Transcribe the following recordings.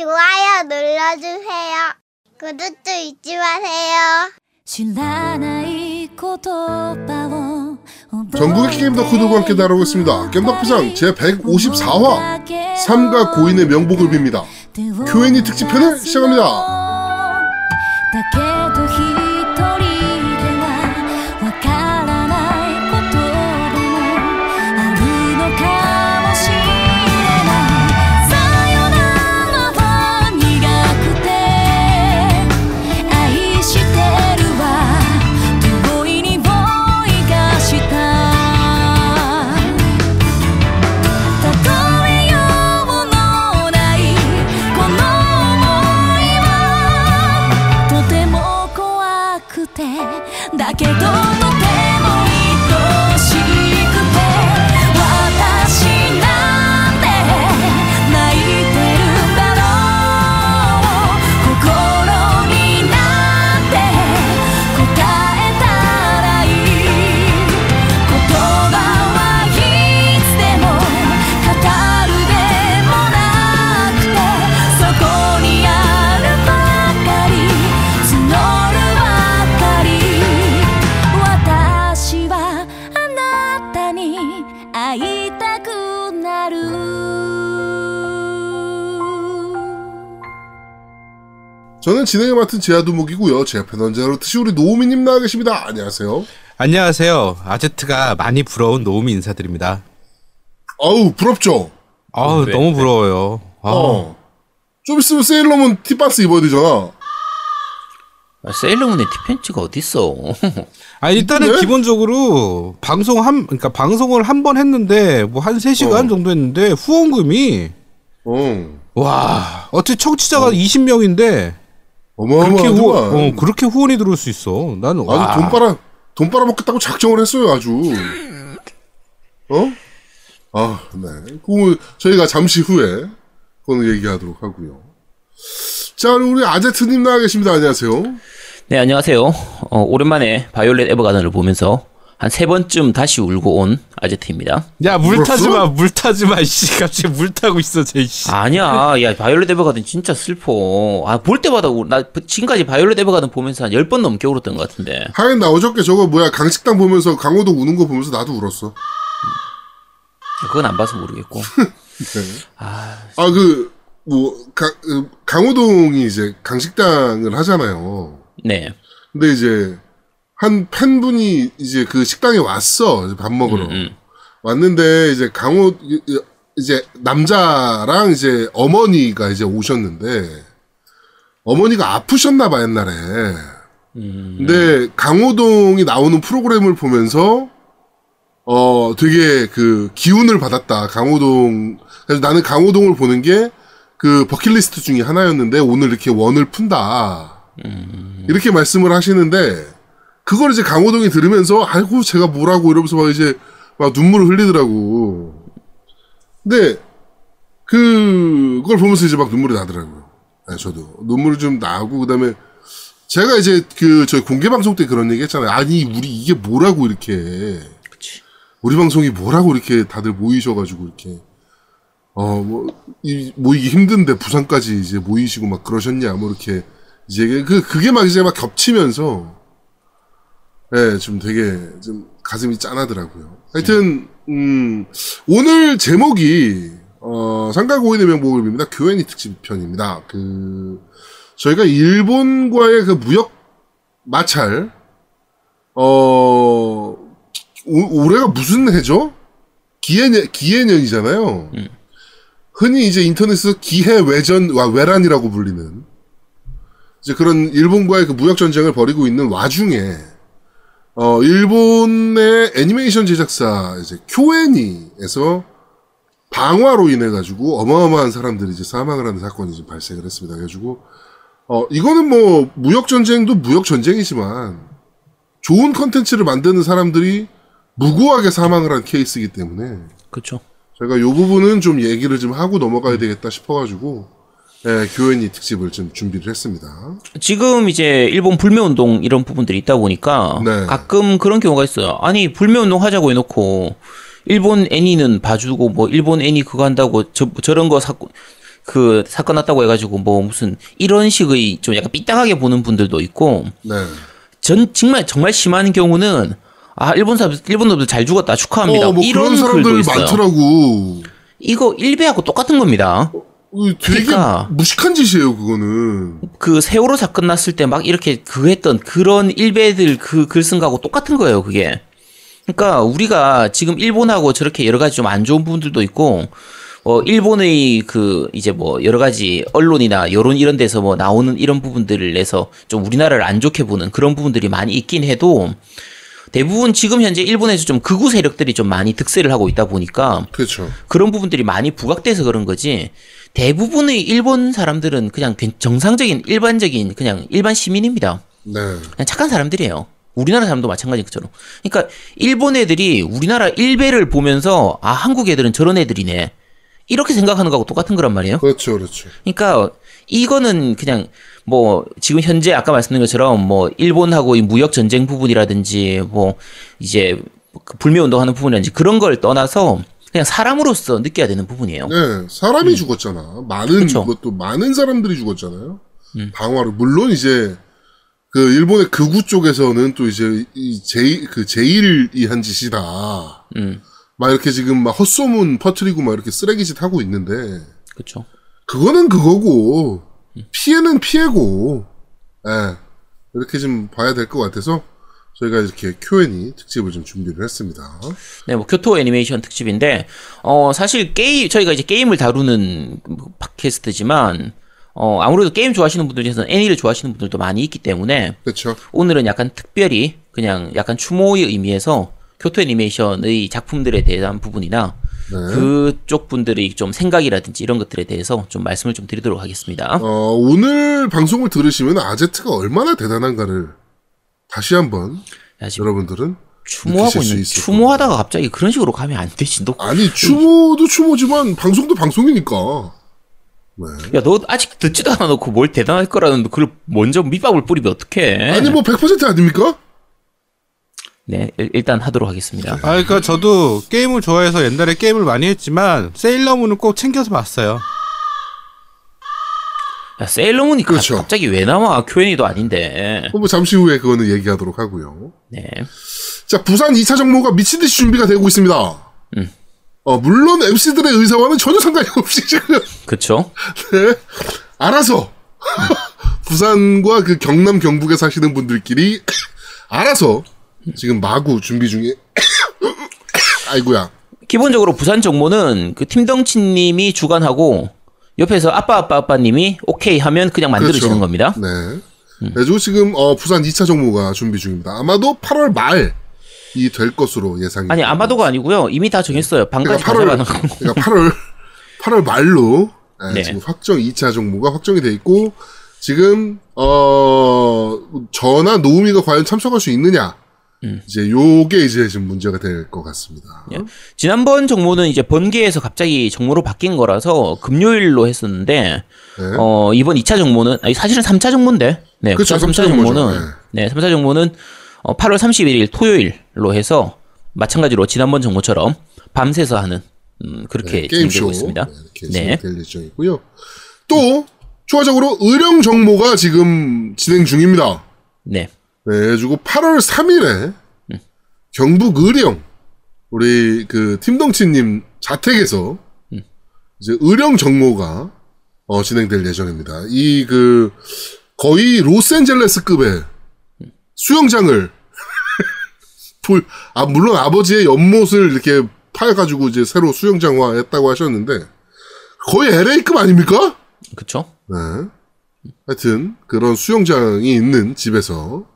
좋아요 눌러주세요. 구독도 잊지 마세요. 전국의 게임 덕후들과 함께 다루고 있습니다. 겜덕비상 제154화 삼가 고인의 명복을 빕니다. Q&A 특집편을 시작합니다. 저는 진행을 맡은 제아두목이고요. 제 옆에 언제나 그렇듯이 우리 노우미님 나와 계십니다. 안녕하세요. 안녕하세요. 아제트가 많이 부러운 노우미 인사드립니다. 아우 부럽죠? 아우 네, 너무 네. 부러워요. 아, 어. 좀 있으면 세일러문 티박스 입어야 되잖아. 아, 세일러문의 티팬츠가 어딨어? 아 일단은 이쁜데? 기본적으로 방송 한 그러니까 방송을 한 번 했는데 뭐한 3시간 어. 정도 했는데 후원금이 어. 와, 어떻게 청취자가 20명인데 그렇게. 어, 그렇게 후원이 들어올 수 있어. 나는 와. 아주 돈 빨아 돈 빨아먹겠다고 작정을 했어요 아주. 어? 아, 네. 그 저희가 잠시 후에 그거는 얘기하도록 하고요. 자, 우리 아제트님 나와 계십니다. 안녕하세요. 네, 안녕하세요. 어, 오랜만에 바이올렛 에버가든을 보면서 한 세 번쯤 다시 울고 온 아제트입니다. 야, 뭘 울었어? 타지 마. 물 타지 마. 씨. 갑자기 물 타고 있어, 쟤 씨. 아니야, 야, 바이올렛 에버가든 진짜 슬퍼. 아, 볼 때마다, 울- 나 지금까지 바이올렛 에버가든 보면서 한 10번 넘게 울었던 것 같은데. 하긴 나 어저께 저거 뭐야 강식당 보면서 강호동 우는 거 보면서 나도 울었어. 그건 안 봐서 모르겠고. 아 그 뭐 강호동이 이제 강식당을 하잖아요. 네. 근데 이제 한 팬분이 이제 그 식당에 왔어 밥 먹으러 음, 음. 왔는데 이제 강호 이제 남자랑 이제 어머니가 이제 오셨는데 어머니가 아프셨나 봐 옛날에. 음. 근데 강호동이 나오는 프로그램을 보면서 어 되게 그 기운을 받았다 강호동 그래서 나는 강호동을 보는 게 그 버킷리스트 중에 하나였는데 오늘 이렇게 원을 푼다 이렇게 말씀을 하시는데 그걸 이제 강호동이 들으면서 아이고 제가 뭐라고 이러면서 막 이제 막 눈물을 흘리더라고. 근데 그걸 보면서 이제 막 눈물이 나더라고요. 네, 저도. 눈물이 좀 나고 그다음에 제가 이제 그 저희 공개 방송 때 그런 얘기 했잖아요. 아니 우리 이게 뭐라고 이렇게. 그치. 우리 방송이 뭐라고 이렇게 다들 모이셔가지고 이렇게. 어뭐 모이기 힘든데 부산까지 이제 모이시고 막 그러셨냐 뭐 이렇게 이제 그 그게 막 이제 막 겹치면서 예좀 되게 좀 가슴이 짠하더라고요. 하여튼 음 오늘 제목이 어 상가고인의 명복을 빕니다. 교회니 특집 편입니다. 그 저희가 일본과의 그 무역 마찰, 어, 오- 올해가 무슨 해죠? 기해년, 기해년이잖아요. 흔히 이제 인터넷에서 기해 외전, 와, 외란이라고 불리는, 이제 그런 일본과의 그 무역 전쟁을 벌이고 있는 와중에, 어, 일본의 애니메이션 제작사, 이제, 쿄애니에서 방화로 인해 가지고 어마어마한 사람들이 이제 사망을 하는 사건이 지금 발생을 했습니다. 그래가지고, 어, 이거는 뭐, 무역 전쟁도 무역 전쟁이지만, 좋은 컨텐츠를 만드는 사람들이 무고하게 사망을 한 케이스이기 때문에, 그쵸. 저희가 요 부분은 좀 얘기를 좀 하고 넘어가야 되겠다 싶어가지고, 예, 교회니 특집을 좀 준비를 했습니다. 지금 이제 일본 불매운동 이런 부분들이 있다 보니까 네. 가끔 그런 경우가 있어요. 아니, 불매운동 하자고 해놓고 일본 애니는 봐주고 뭐 일본 애니 그거 한다고 저, 저런 거 사고 그 사건 났다고 해가지고 뭐 무슨 이런 식의 좀 약간 삐딱하게 보는 분들도 있고 네. 전 정말 정말 심한 경우는 아 일본 사람 일본 놈들 잘 죽었다 축하합니다 어, 뭐 이런 그런 사람들. 많더라고. 이거 일베하고 똑같은 겁니다. 어, 되게 그러니까. 무식한 짓이에요, 그거는. 그 세월호 사건 났을 때 막 이렇게 그 했던 그런 일베들 그 글쓴 거하고 똑같은 거예요, 그게. 그러니까 우리가 지금 일본하고 저렇게 여러 가지 좀 안 좋은 부분들도 있고 어 일본의 그 이제 뭐 여러 가지 언론이나 여론 이런 데서 뭐 나오는 이런 부분들을 내서 좀 우리나라를 안 좋게 보는 그런 부분들이 많이 있긴 해도 대부분 지금 현재 일본에서 좀 극우 세력들이 좀 많이 득세를 하고 있다 보니까 그렇죠. 그런 부분들이 많이 부각돼서 그런 거지. 대부분의 일본 사람들은 그냥 괜- 정상적인 일반적인 그냥 일반 시민입니다. 네. 그냥 착한 사람들이에요. 우리나라 사람도 마찬가지인 것처럼. 그러니까 일본 애들이 우리나라 일베를 보면서 아 한국 애들은 저런 애들이네. 이렇게 생각하는 거하고 똑같은 거란 말이에요. 그렇죠, 그렇죠. 그러니까 이거는 그냥 뭐 지금 현재 아까 말씀드린 것처럼 뭐 일본하고 이 무역 전쟁 부분이라든지 뭐 이제 그 불매 운동하는 부분이라든지 그런 걸 떠나서 그냥 사람으로서 느껴야 되는 부분이에요. 네, 사람이 죽었잖아. 많은 음. 그쵸. 음. 그것도 많은 사람들이 죽었잖아요. 방화로 물론 이제 그 일본의 극우 쪽에서는 또 이제 이 제일 그 제일이 한 짓이다. 음. 막 이렇게 지금 막 헛소문 퍼트리고 막 이렇게 쓰레기짓 하고 있는데 그렇죠. 그거는 그거고 음. 피해는 피해고 예 이렇게 좀 봐야 될 것 같아서 저희가 이렇게 Q&A 특집을 좀 준비를 했습니다. 네, 뭐 교토 애니메이션 특집인데 어 사실 게임 저희가 이제 게임을 다루는 팟캐스트지만 어 아무래도 게임 좋아하시는 분들 중에서는 애니를 좋아하시는 분들도 많이 있기 때문에 그렇죠. 오늘은 약간 특별히 그냥 약간 추모의 의미에서 교토 애니메이션의 작품들에 대한 부분이나 네. 그쪽 분들의 좀 생각이라든지 이런 것들에 대해서 좀 말씀을 좀 드리도록 하겠습니다. 어, 오늘 방송을 들으시면 아제트가 얼마나 대단한가를 다시 한번 여러분들은 추모하고 있는 추모하다가 갑자기 그런 식으로 가면 안 되지. 너, 아니 추모도 추모지만 방송도 방송이니까 네. 야, 너 아직 듣지도 않아 놓고 뭘 대단할 거라는 그걸 먼저 밑밥을 뿌리면 어떡해. 아니 뭐 100% 아닙니까? 네, 일- 일단 하도록 하겠습니다. 아, 그러니까 저도 게임을 좋아해서 옛날에 게임을 많이 했지만 세일러문은 꼭 챙겨서 봤어요. 야, 세일러문이 가- 그렇죠. 갑자기 왜 나와? Q&A도 아닌데. 뭐 잠시 후에 그거는 얘기하도록 하고요. 네. 자 부산 2차 정모가 미친 듯이 준비가 되고 있습니다. 음. 어 물론 MC들의 의사와는 전혀 상관이 없이 지금 그쵸? 네. 알아서 부산과 그 경남 경북에 사시는 분들끼리 알아서 지금 마구 준비 중에 아이고야 기본적으로 부산 정모는 그 팀덩치님이 주관하고 옆에서 아빠 아빠 아빠님이 오케이 하면 그냥 만들어지는 그렇죠. 겁니다. 네. 그래가지고 지금 어, 부산 2차 정모가 준비 중입니다. 아마도 8월 말 이 될 것으로 예상이. 아니 됩니다. 아마도가 아니고요. 이미 다 정했어요. 방까지 그러니까 8월 가져가는 거. 그러니까 8월 8월 말로 네, 네. 지금 확정 2차 정모가 확정이 돼 있고 지금 어 저나 노우미가 과연 참석할 수 있느냐 음. 이제 요게 이제 지금 문제가 될 것 같습니다. 예. 지난번 정모는 이제 번개에서 갑자기 정모로 바뀐 거라서 금요일로 했었는데 네. 어 이번 2차 정모는 아니 사실은 3차 정모인데 네, 부산 3차 삼차 정모죠. 정모는 네, 3차 정모는 어, 8월 31일 토요일로 해서 마찬가지로 지난번 정모처럼 밤새서 하는 음, 그렇게 네, 게임쇼 진행되고 있습니다. 네, 네. 예정이고요. 또 추가적으로 의령 정모가 지금 진행 중입니다. 네. 네, 그리고 8월 3일에 경북 의령 우리 그 팀덩치님 자택에서 이제 의령 정모가 어, 진행될 예정입니다. 이 그 거의 로스앤젤레스급의 수영장을 볼, 아 물론 아버지의 연못을 이렇게 파가지고 이제 새로 수영장화했다고 하셨는데 거의 LA급 아닙니까? 그쵸? 네. 하여튼 그런 수영장이 있는 집에서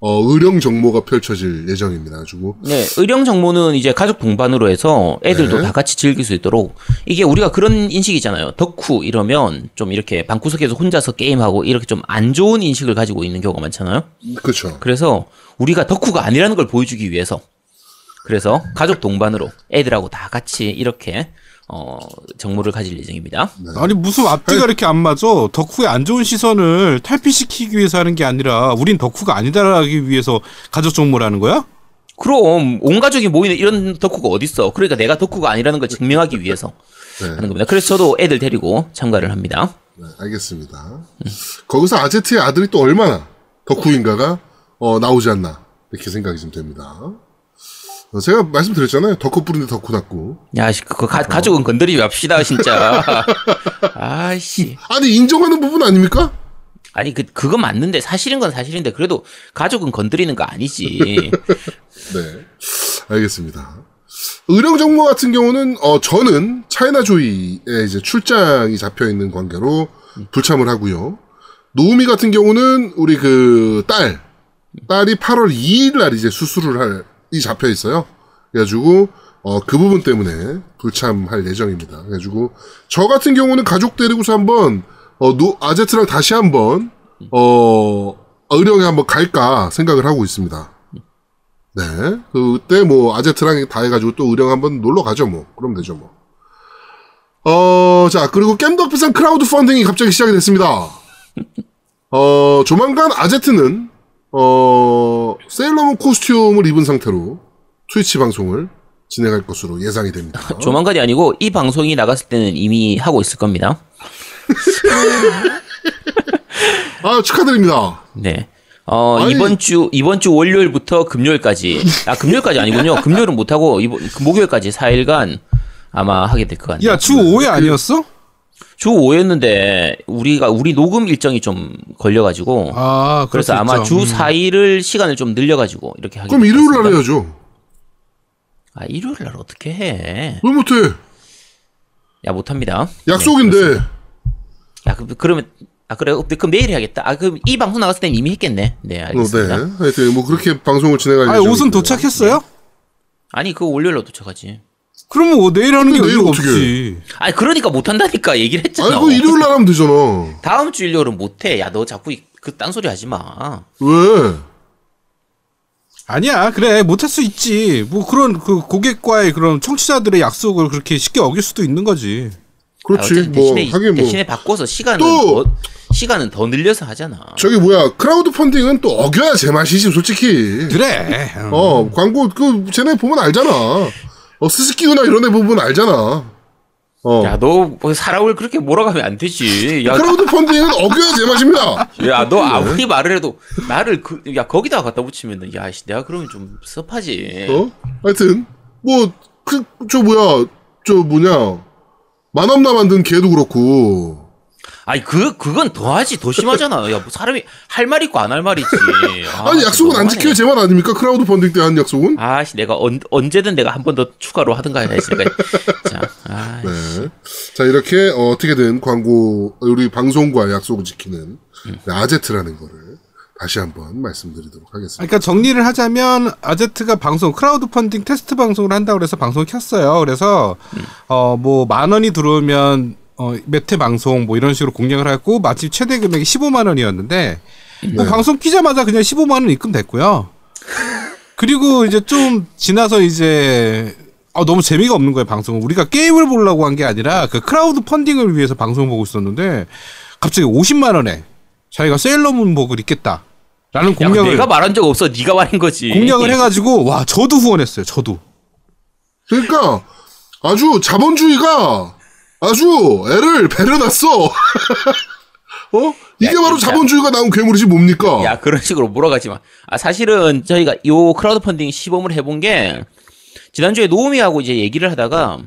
어, 의령 정모가 펼쳐질 예정입니다. 가지고 네, 의령 정모는 이제 가족 동반으로 해서 애들도 네. 다 같이 즐길 수 있도록 이게 우리가 그런 인식이잖아요. 덕후 이러면 좀 이렇게 방구석에서 혼자서 게임하고 이렇게 좀 안 좋은 인식을 가지고 있는 경우가 많잖아요. 그렇죠. 그래서 우리가 덕후가 아니라는 걸 보여주기 위해서 그래서 가족 동반으로 애들하고 다 같이 이렇게 어 정모를 가질 예정입니다. 아니 무슨 앞뒤가 이렇게 안 맞아? 덕후의 안 좋은 시선을 탈피시키기 위해서 하는 게 아니라 우린 덕후가 아니다라기 위해서 가족 정모라는 거야? 그럼 온 가족이 모이는 이런 덕후가 어딨어? 그러니까 내가 덕후가 아니라는 걸 증명하기 위해서 네. 하는 겁니다. 그래서 저도 애들 데리고 참가를 합니다. 네, 알겠습니다. 거기서 아제트의 아들이 또 얼마나 덕후인가가 어, 나오지 않나 이렇게 생각이 좀 됩니다. 어, 제가 말씀드렸잖아요. 덕후 뿌린데 덕후 낫고. 야, 씨, 그거 가, 가족은 건드리지 맙시다, 진짜. 아이씨. 아니 인정하는 부분 아닙니까? 아니, 그, 그거 맞는데, 사실인 건 사실인데, 그래도 가족은 건드리는 거 아니지. 네, 알겠습니다. 의령 정모 같은 경우는 어 저는 차이나 조이에 이제 출장이 잡혀 있는 관계로 불참을 하고요. 노우미 같은 경우는 우리 그 딸 딸이 8월 2일 날 이제 수술을 할 날이 잡혀 있어요. 그래가지고 어 그 부분 때문에 불참할 예정입니다. 그래가지고 저 같은 경우는 가족 데리고서 한번 어 노, 아제트랑 다시 한번 어 의령에 한번 갈까 생각을 하고 있습니다. 네. 그때 뭐 아제트랑 다 해가지고 또 의령 한번 놀러 가죠 뭐. 그럼 되죠 뭐. 어, 자, 그리고 겜덕비상 크라우드 펀딩이 갑자기 시작이 됐습니다. 어, 조만간 아제트는, 어, 세일러문 코스튬을 입은 상태로 트위치 방송을 진행할 것으로 예상이 됩니다. 조만간이 아니고, 이 방송이 나갔을 때는 이미 하고 있을 겁니다. 아, 축하드립니다. 네. 어, 아니- 이번 주, 이번 주 월요일부터 금요일까지. 아, 금요일까지 아니군요. 금요일은 못하고, 이번, 그 목요일까지 4일간 아마 하게 될 것 같네요. 야, 주 5회 아니었어? 주 5였는데, 우리가, 우리 녹음 일정이 좀 걸려가지고. 아, 그래서 수 아마 있죠. 주 음. 4일을 시간을 좀 늘려가지고, 이렇게 하게 그럼 일요일 날. 해야죠. 아, 일요일 날 어떻게 해? 왜 못해? 야, 못합니다. 약속인데. 야, 그, 그러면, 아, 그래. 그럼 내일 해야겠다. 아, 그럼 이 방송 나갔을 땐 이미 했겠네. 네, 어, 알겠습니다. 네. 하여튼 뭐 그렇게 방송을 진행할 아니, 예정이고요. 옷은 도착했어요? 아니, 그거 월요일로 도착하지. 그러면 뭐 내일 하는 게 내일 의미가 어떻게 없지. 아니, 그러니까 못 한다니까 얘기를 했잖아. 아니, 그 일요일 날 하면 되잖아. 다음 주 일요일은 못 해. 야, 너 자꾸 이- 그 딴소리 하지 마. 왜? 아니야, 그래. 못할 수 있지. 뭐 그런 그 고객과의 그런 청취자들의 약속을 그렇게 쉽게 어길 수도 있는 거지. 그렇지. 아, 뭐, 대신에, 하긴 뭐. 대신에 바꿔서 시간은 또- 더, 시간은 더 늘려서 하잖아. 저기 뭐야 크라우드 펀딩은 또 어겨야 제 맛이지 솔직히 그래. 어. 어 광고 그 쟤네 보면 알잖아 어 스스키우나 이런 애 보면 알잖아. 어. 야, 너뭐 사람을 그렇게 몰아가면 안 되지. 야, 크라우드 펀딩은 어겨야 제맛입니다. 야, 너 아무리 말을 해도 나를 그, 야, 거기다가 갖다 붙이면은 야, 씨, 내가 그러면 좀 섭하지. 어? 하여튼 뭐 그 저 뭐야 저 뭐냐. 만업나 만든 개도 그렇고 아니, 그, 그건 더 하지. 더 심하잖아. 야, 뭐 사람이 할 말 있고 안 할말 있지. 아, 아니 약속은 안 너무하네. 지켜야 제맛 아닙니까 크라우드 펀딩 때 한 약속은 아씨, 내가 언, 언제든 내가 한 번 더 추가로 하든가 해야지. 내가. 자, 아, 네. 자 이렇게 어, 어떻게든 광고 우리 방송과 약속을 지키는 네, 아제트라는 거를 다시 한번 말씀드리도록 하겠습니다. 그러니까 정리를 하자면 아제트가 방송 크라우드 펀딩 테스트 방송을 한다고 그래서 방송을 켰어요. 그래서 어뭐 만 원이 들어오면 어몇회 방송 뭐 이런 식으로 공약을 했고 마침 최대 금액이 15만 원이었는데 뭐 네. 방송 키자마자 그냥 15만 원 입금됐고요. 그리고 이제 좀 지나서 이제 아, 너무 재미가 없는 거예요 방송은 우리가 게임을 보려고 한 게 아니라 그 크라우드 펀딩을 위해서 방송 보고 있었는데 갑자기 50만 원에 자기가 세일러문복을 입겠다 라는 야, 공약을 내가 말한 적 없어. 네가 말한 거지. 공약을 해가지고 와 저도 후원했어요. 저도. 그러니까 아주 자본주의가 아주 애를 배려놨어. 어? 이게 야, 바로 진짜. 자본주의가 나온 괴물이지 뭡니까? 야, 그런 식으로 몰아가지 마. 아, 사실은 저희가 요 크라우드 펀딩 시범을 해본 게 지난주에 노우미하고 이제 얘기를 하다가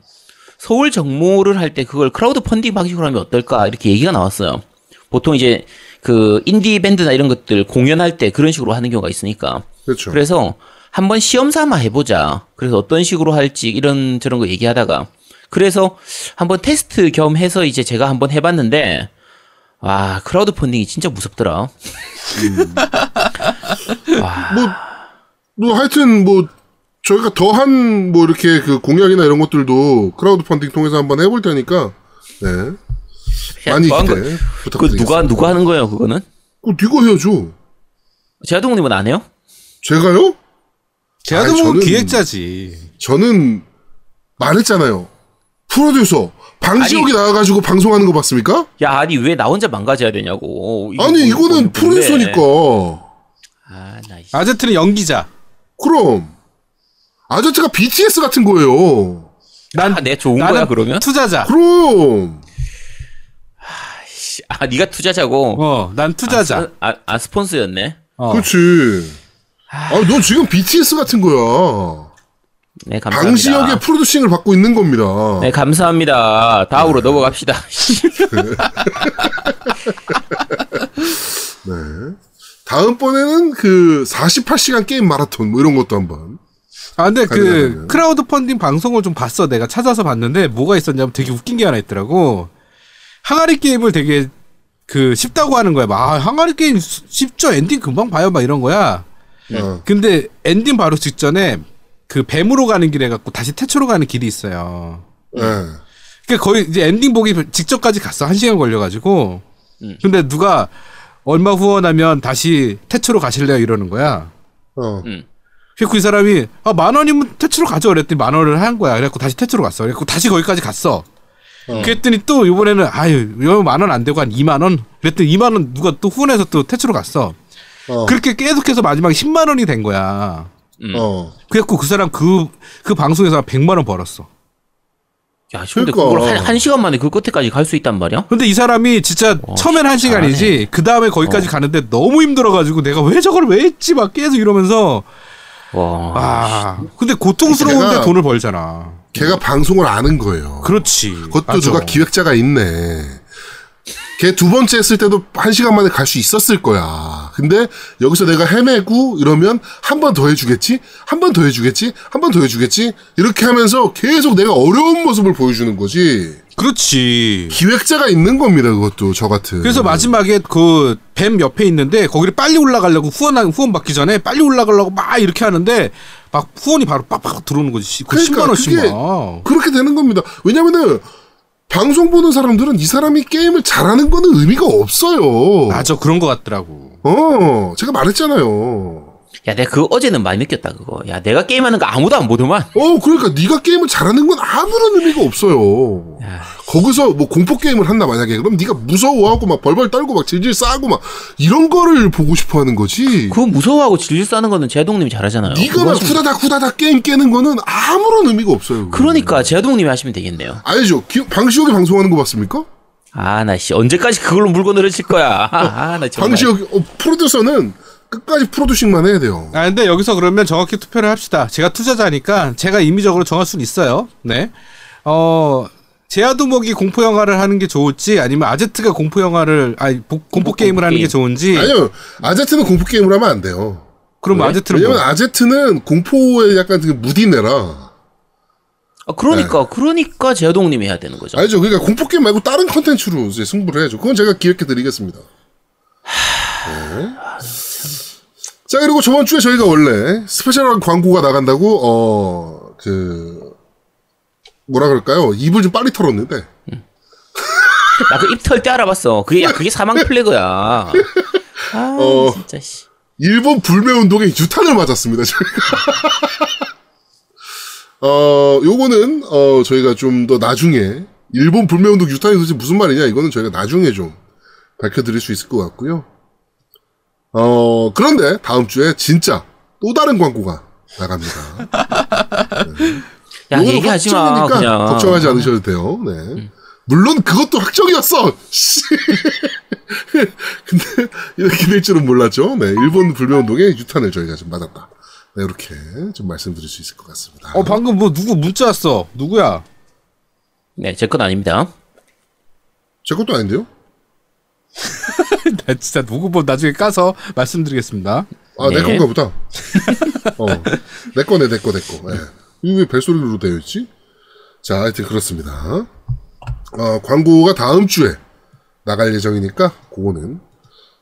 서울 정모를 할 때 그걸 크라우드 펀딩 방식으로 하면 어떨까 이렇게 얘기가 나왔어요. 보통 이제 그 인디 밴드나 이런 것들 공연할 때 그런 식으로 하는 경우가 있으니까. 그렇죠. 그래서 한번 시험 삼아 해보자. 그래서 어떤 식으로 할지 이런 저런 거 얘기하다가 그래서 한번 테스트 겸 해서 이제 제가 한번 해봤는데 와 크라우드 펀딩이 진짜 무섭더라. 뭐, 뭐 하여튼 뭐 저희가 더한 뭐 이렇게 그 공약이나 이런 것들도 크라우드 펀딩 통해서 한번 해볼 테니까 네 많이 기대 거- 그 부탁드리겠습니다. 누가 누가 하는 거예요 그거는? 그 네가 해야죠. 아제트님은 안 해요? 제가요? 저는- 기획자지. 저는 말했잖아요. 프로듀서 방지혁이 나와가지고 방송하는 거 봤습니까? 야 아니 왜 나 혼자 망가져야 되냐고. 이거 아니 뭐- 이거는 뭐- 뭔데? 프로듀서니까. 아 나 이 아제트는 연기자. 그럼 아저씨가 BTS 같은 거예요. 난 아, 내 좋은 나는 거야 그러면? 투자자. 그럼 씨, 아 네가 투자자고. 어, 난 투자자. 아, 아, 아, 스폰서였네. 어. 그렇지. 아, 너 지금 BTS 같은 거야. 네 감사합니다. 방시혁의 프로듀싱을 받고 있는 겁니다. 네 감사합니다. 다음으로 넘어갑시다. 네. 다음번에는 그 48시간 게임 마라톤 뭐 이런 것도 한번. 아, 근데 그. 크라우드 펀딩 방송을 좀 봤어. 내가 찾아서 봤는데 뭐가 있었냐면 되게 웃긴 게 하나 있더라고. 항아리 게임을 되게 그 쉽다고 하는 거야. 막 아, 항아리 게임 수- 쉽죠. 엔딩 금방 봐요. 막 이런 거야. 어. 근데 엔딩 바로 직전에 그 뱀으로 가는 길에 갖고 다시 태초로 가는 길이 있어요. 네. 그러니까 거의 이제 엔딩 보기 직전까지 갔어. 한 시간 걸려가지고. 음. 근데 누가 얼마 후원하면 다시 태초로 가실래요? 이러는 거야. 어. 음. 그래서 그 사람이 아, 만 원이면 태초로 가죠. 그랬더니 만 원을 한 거야. 그래갖고 다시 태초로 갔어. 그래갖고 다시 거기까지 갔어. 그랬더니 또 이번에는 아유 이거 만원 안 되고 한 2만 원. 그랬더니 2만 원 누가 또 후원해서 또 태초로 갔어. 어. 그렇게 계속해서 마지막에 10만 원이 된 거야. 음. 어. 그래갖고 그 사람 그, 그 방송에서 한 100만 원 벌었어. 야, 근데 그러니까. 그걸 한, 한 시간 만에 그 끝에까지 갈 수 있단 말이야? 근데 이 사람이 진짜 처음엔 한 시간이지 그 다음에 거기까지 가는데 너무 힘들어가지고 내가 왜 저걸 왜 했지 막 계속 이러면서 와. 아 근데 고통스러운데 돈을 벌잖아. 걔가 방송을 아는 거예요. 그렇지. 그것도 맞아. 누가 기획자가 있네. 걔 두 번째 했을 때도 한 시간 만에 갈 수 있었을 거야. 근데 여기서 내가 헤매고 이러면 한 번 더 해주겠지? 한 번 더 해주겠지? 한 번 더 해주겠지? 이렇게 하면서 계속 내가 어려운 모습을 보여주는 거지. 그렇지. 기획자가 있는 겁니다, 그것도, 저 같은. 그래서 마지막에 그 뱀 옆에 있는데 거기를 빨리 올라가려고 후원 후원 받기 전에 빨리 올라가려고 막 이렇게 하는데 막 후원이 바로 빡빡 들어오는 거지. 그 그러니까 10만 원씩 그게 막. 그렇게 되는 겁니다. 왜냐면은, 방송 보는 사람들은 이 사람이 게임을 잘하는 거는 의미가 없어요. 맞아 그런 거 같더라고. 어, 제가 말했잖아요. 야, 내가 그 어제는 많이 느꼈다, 그거. 야, 내가 게임하는 거 아무도 안 보더만. 어, 그러니까 네가 게임을 잘하는 건 아무런 의미가 없어요. 야, 거기서 뭐 공포 게임을 한다 만약에 그럼 네가 무서워하고 막 벌벌 떨고 막 질질 싸고 막 이런 거를 보고 싶어하는 거지. 그거 무서워하고 질질 싸는 거는 제동님이 잘하잖아요. 네가 막 하시면- 후다닥 후다닥 게임 깨는 거는 아무런 의미가 없어요. 그거는. 그러니까 제동님이 하시면 되겠네요. 기- 방시혁이 방송하는 거 봤습니까? 아, 나 씨, 언제까지 그걸로 물고 늘어질 거야. 아, 나 정말. 방시혁 어, 프로듀서는 끝까지 프로듀싱만 해야 돼요. 아 근데 여기서 그러면 정확히 투표를 합시다. 제가 투자자니까 제가 임의적으로 정할 수는 있어요. 네. 어 제아도목이 공포 영화를 하는 게 좋을지 아니면 아제트가 공포 영화를 아니 보- 공포 게임을 하는 게. 좋은지 아니요, 아제트는 공포 게임을 하면 안 돼요. 그럼 왜? 아제트는 왜냐면 뭐? 아제트는 공포에 약간 그 무디내라. 아, 그러니까, 그러니까 제동님이 해야 되는 거죠. 알죠? 그러니까 공포 게임 말고 다른 컨텐츠로 이제 승부를 해야죠. 그건 제가 기획해 드리겠습니다. 네. 자 그리고 저번 주에 저희가 원래 스페셜한 광고가 나간다고 어그 뭐라 그럴까요? 입을 좀 빨리 털었는데 나그 입 털 때 알아봤어. 그게, 야, 그게 사망 플래그야. 아, 어. 진짜, 씨. 일본 불매 운동에 유탄을 맞았습니다. 저희가. 어 요거는 어 저희가 좀 더 나중에 일본 불매 운동 유탄이 도대체 무슨 말이냐 이거는 저희가 나중에 좀 밝혀드릴 수 있을 것 같고요. 어 그런데 다음 주에 진짜 또 다른 광고가 나갑니다. 야, 얘기하지 마, 확정이니까 그냥. 걱정하지 않으셔도 돼요. 네. 물론 그것도 확정이었어. 씨. 근데 이렇게 될 줄은 몰랐죠. 네, 일본 불매 운동에 유탄을 저희가 좀 맞았다. 네, 이렇게 좀 말씀드릴 수 있을 것 같습니다. 어 방금 뭐 누구 문자 왔어? 누구야? 네, 제 건 아닙니다. 제 것도 아닌데요? 나 진짜 누구 뭐 나중에 까서 말씀드리겠습니다. 아, 내 네. 건가 보다. 어, 내 거네, 내 거, 내 거. 예. 이거 왜 벨소리로 되어 있지? 자, 하여튼 그렇습니다. 어, 광고가 다음 주에 나갈 예정이니까, 그거는,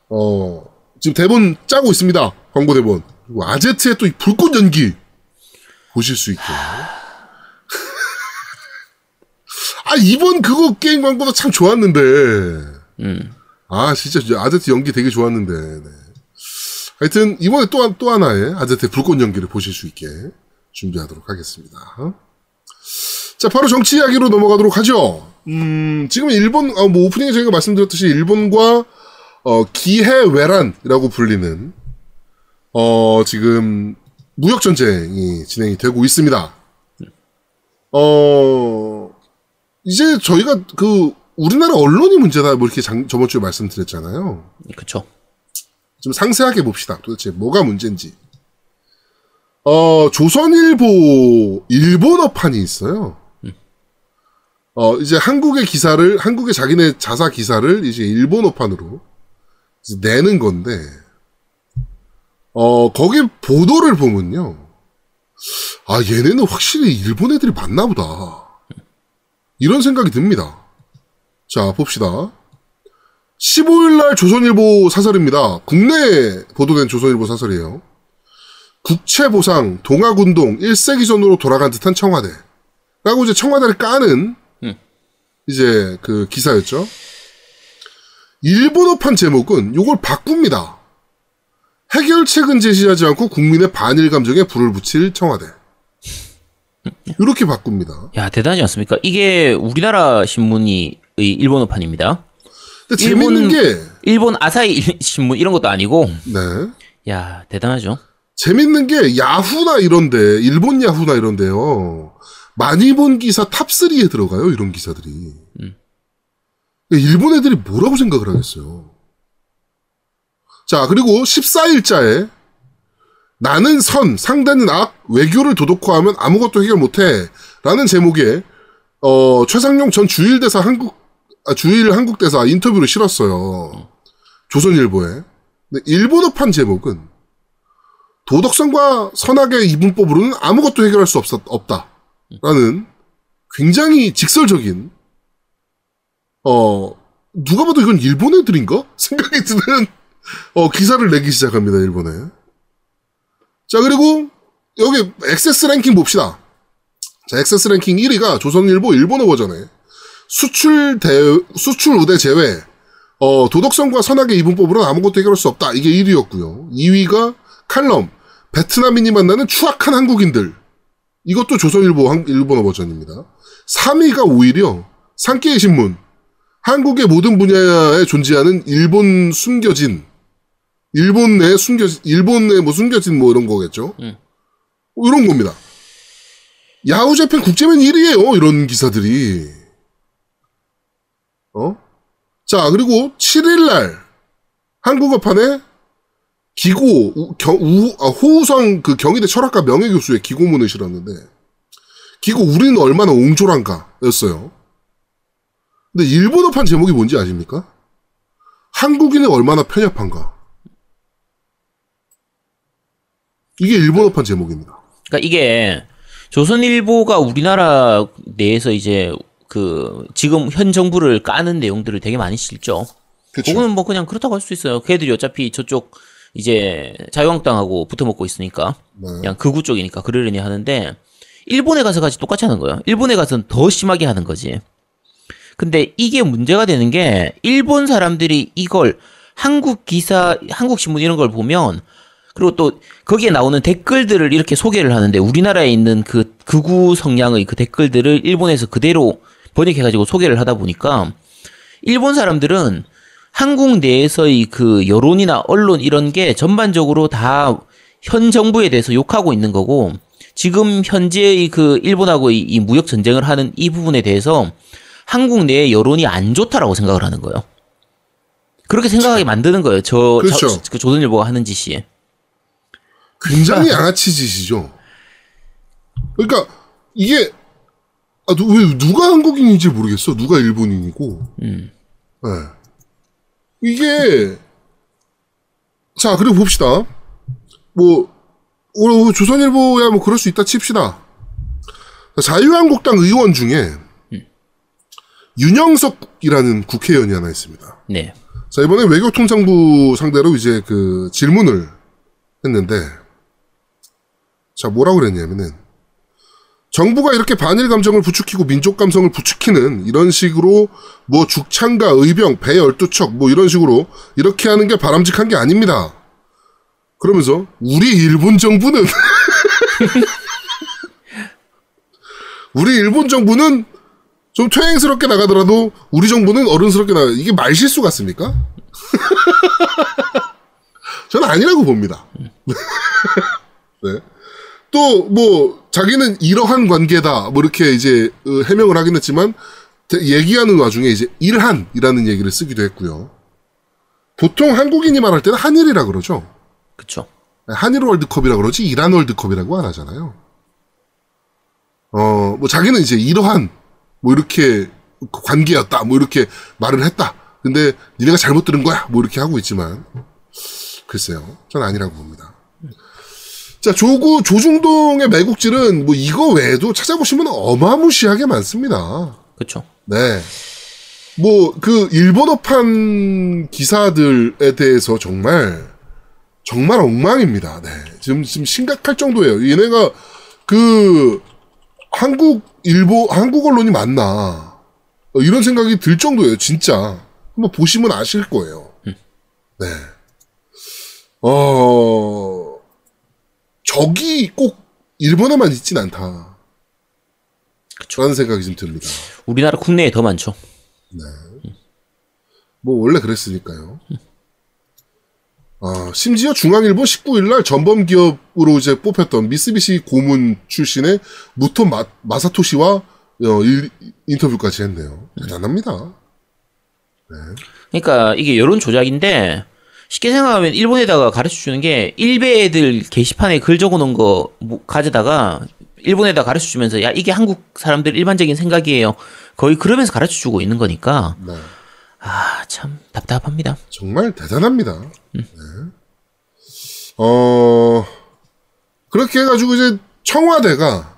어, 지금 대본 짜고 있습니다. 광고 대본. 그리고 아제트의 또이 불꽃 연기 보실 수 있게. 아, 이번 그거 게임 광고도 참 좋았는데. 음. 아, 진짜 아제트 연기 되게 좋았는데. 네. 하여튼 이번에 또, 한- 또 하나의 아제트의 불꽃 연기를 보실 수 있게 준비하도록 하겠습니다. 자, 바로 정치 이야기로 넘어가도록 하죠. 음, 지금 일본, 어, 뭐 오프닝에 저희가 말씀드렸듯이 일본과 어, 기해외란이라고 불리는 어, 지금 무역 전쟁이 진행이 되고 있습니다. 어, 이제 저희가 그, 우리나라 언론이 문제다, 뭐 이렇게 장- 저번 주에 말씀드렸잖아요. 그쵸. 좀 상세하게 봅시다. 도대체 뭐가 문제인지. 어, 조선일보 일본어판이 있어요. 어, 이제 한국의 기사를, 한국의 자기네 자사 기사를 이제 일본어판으로 이제 내는 건데, 어, 거기 보도를 보면요. 아, 얘네는 확실히 일본 애들이 맞나 보다. 이런 생각이 듭니다. 자, 봅시다. 15일날 조선일보 사설입니다. 국내에 보도된 조선일보 사설이에요. 국채보상, 동학운동, 1세기 전으로 돌아간 듯한 청와대. 라고 이제 청와대를 까는, 음. 이제 그 기사였죠. 일본어판 제목은 요걸 바꿉니다. 해결책은 제시하지 않고 국민의 반일 감정에 불을 붙일 청와대. 이렇게 바꿉니다. 야, 대단하지 않습니까? 이게 우리나라 신문이 의 일본어판입니다. 근데 일본- 재밌는 게, 일본 아사히 신문 이런 것도 아니고, 네. 야, 대단하죠. 재밌는 게 야후나 이런데 일본 야후나 이런데요. 많이 본 기사 top 3에 들어가요 이런 기사들이. 일본 애들이 뭐라고 생각을 하겠어요? 자 그리고 14일자에 나는 선 상대는 악 외교를 도덕화하면 아무것도 해결 못해 라는 제목의 어, 최상용 전 주일대사 한국 아, 주일 한국대사 인터뷰를 실었어요. 조선일보에. 근데 일본어판 제목은 도덕성과 선악의 이분법으로는 아무것도 해결할 수 없었, 없다. 라는 굉장히 직설적인, 어, 누가 봐도 이건 일본 애들인가? 생각이 드는, 어, 기사를 내기 시작합니다, 일본에. 자, 그리고, 여기, 액세스 랭킹 봅시다. 자, 액세스 랭킹 1위가 조선일보 일본어 버전에, 수출 대, 수출 우대 제외, 어, 도덕성과 선악의 이분법으로는 아무것도 해결할 수 없다. 이게 1위였고요. 2위가 칼럼, 베트남인이 만나는 추악한 한국인들. 이것도 조선일보 한- 일본어 버전입니다. 3위가 오히려 산케이 신문. 한국의 모든 분야에 존재하는 일본 숨겨진, 일본 내 숨겨진, 일본 내뭐 숨겨진 뭐 이런 거겠죠? 음. 뭐 이런 겁니다. 야후 재팬 국제면 1위에요, 이런 기사들이. 어? 자, 그리고 7일 날 한국어판에 기고 우, 경, 우, 아, 호우성 그 경희대 철학과 명예교수의 기고문을 실었는데 기고 우리는 얼마나 옹졸한가였어요. 근데 일본어판 제목이 뭔지 아십니까? 한국인은 얼마나 편협한가. 이게 일본어판 제목입니다. 그러니까 이게 조선일보가 우리나라 내에서 이제 그 지금 현 정부를 까는 내용들을 되게 많이 실죠. 그거는 뭐 그냥 그렇다고 할 수 있어요. 걔들이 어차피 저쪽 이제 자유한국당하고 붙어먹고 있으니까 네. 그냥 극우 쪽이니까 그러려니 하는데 일본에 가서 같이 똑같이 하는 거예요. 일본에 가서는 더 심하게 하는 거지. 근데 이게 문제가 되는 게 일본 사람들이 이걸 한국 기사, 한국 신문 이런 걸 보면 그리고 또 거기에 나오는 댓글들을 이렇게 소개를 하는데 우리나라에 있는 그 극우 성향의 그 댓글들을 일본에서 그대로 번역해가지고 소개를 하다 보니까 일본 사람들은 한국 내에서의 그 여론이나 언론 이런 게 전반적으로 다 현 정부에 대해서 욕하고 있는 거고 지금 현재의 그 일본하고 이, 이 무역 전쟁을 하는 이 부분에 대해서 한국 내의 여론이 안 좋다라고 생각을 하는 거예요. 그렇게 생각하게 만드는 거예요. 저, 그렇죠. 저- 그 조선일보가 하는 짓이. 굉장히 양아치 짓이죠. 그러니까 이게 아, 누, 왜 누가 한국인인지 모르겠어. 누가 일본인이고. 음. 네. 이게 자 그리고 봅시다. 뭐 어, 조선일보야 뭐 그럴 수 있다 칩시다. 자유한국당 의원 중에 윤영석이라는 국회의원이 하나 있습니다. 네. 자, 이번에 외교통상부 상대로 이제 그 질문을 했는데, 자, 뭐라고 그랬냐면은, 정부가 이렇게 반일 감정을 부추기고 민족 감성을 부추기는 이런 식으로 뭐 죽창가, 의병, 배 12척 뭐 이런 식으로 이렇게 하는 게 바람직한 게 아닙니다. 그러면서 우리 일본 정부는 우리 일본 정부는 좀 퇴행스럽게 나가더라도 우리 정부는 어른스럽게 나가 이게 말실수 같습니까? 저는 아니라고 봅니다. 네. 또 뭐 자기는 이러한 관계다 뭐 이렇게 이제 어, 해명을 하긴 했지만 대- 얘기하는 와중에 이제 일한이라는 얘기를 쓰기도 했고요. 보통 한국인이 말할 때는 한일이라 그러죠. 그쵸. 한일 월드컵이라 그러지 이란 월드컵이라고 안 하잖아요. 어, 뭐 자기는 이제 이러한 뭐 이렇게 관계였다 뭐 이렇게 말을 했다. 근데 니네가 잘못 들은 거야 뭐 이렇게 하고 있지만 글쎄요, 전 아니라고 봅니다. 자, 조구 조중동의 매국질은 뭐 이거 외에도 찾아보시면 어마무시하게 많습니다. 그쵸. 네. 뭐, 그, 일본어판 기사들에 대해서 정말, 정말 엉망입니다. 네. 지금, 지금 심각할 정도예요. 얘네가, 그, 한국, 일본, 한국 언론이 맞나. 어, 이런 생각이 들 정도예요, 진짜. 한번 보시면 아실 거예요. 네. 어, 적이 꼭 일본에만 있진 않다. 라는 생각이 좀 듭니다. 우리나라 국내에 더 많죠. 뭐 원래 그랬으니까요. 아, 심지어 중앙일보 19일 날 전범 기업으로 이제 뽑혔던 미쓰비시 고문 출신의 무토 마, 마사토시와 어, 일- 인터뷰까지 했네요. 대단합니다. 그러니까 이게 여론 조작인데 쉽게 생각하면 일본에다가 가르쳐 주는 게 일베 애들 게시판에 글 적어 놓은 거 뭐- 가져다가 일본에다 가르쳐 주면서 야 이게 한국 사람들 일반적인 생각이에요. 거의 그러면서 가르쳐 주고 있는 거니까 네. 아참 답답합니다. 정말 대단합니다. 네. 어, 그렇게 해가지고 이제 청와대가,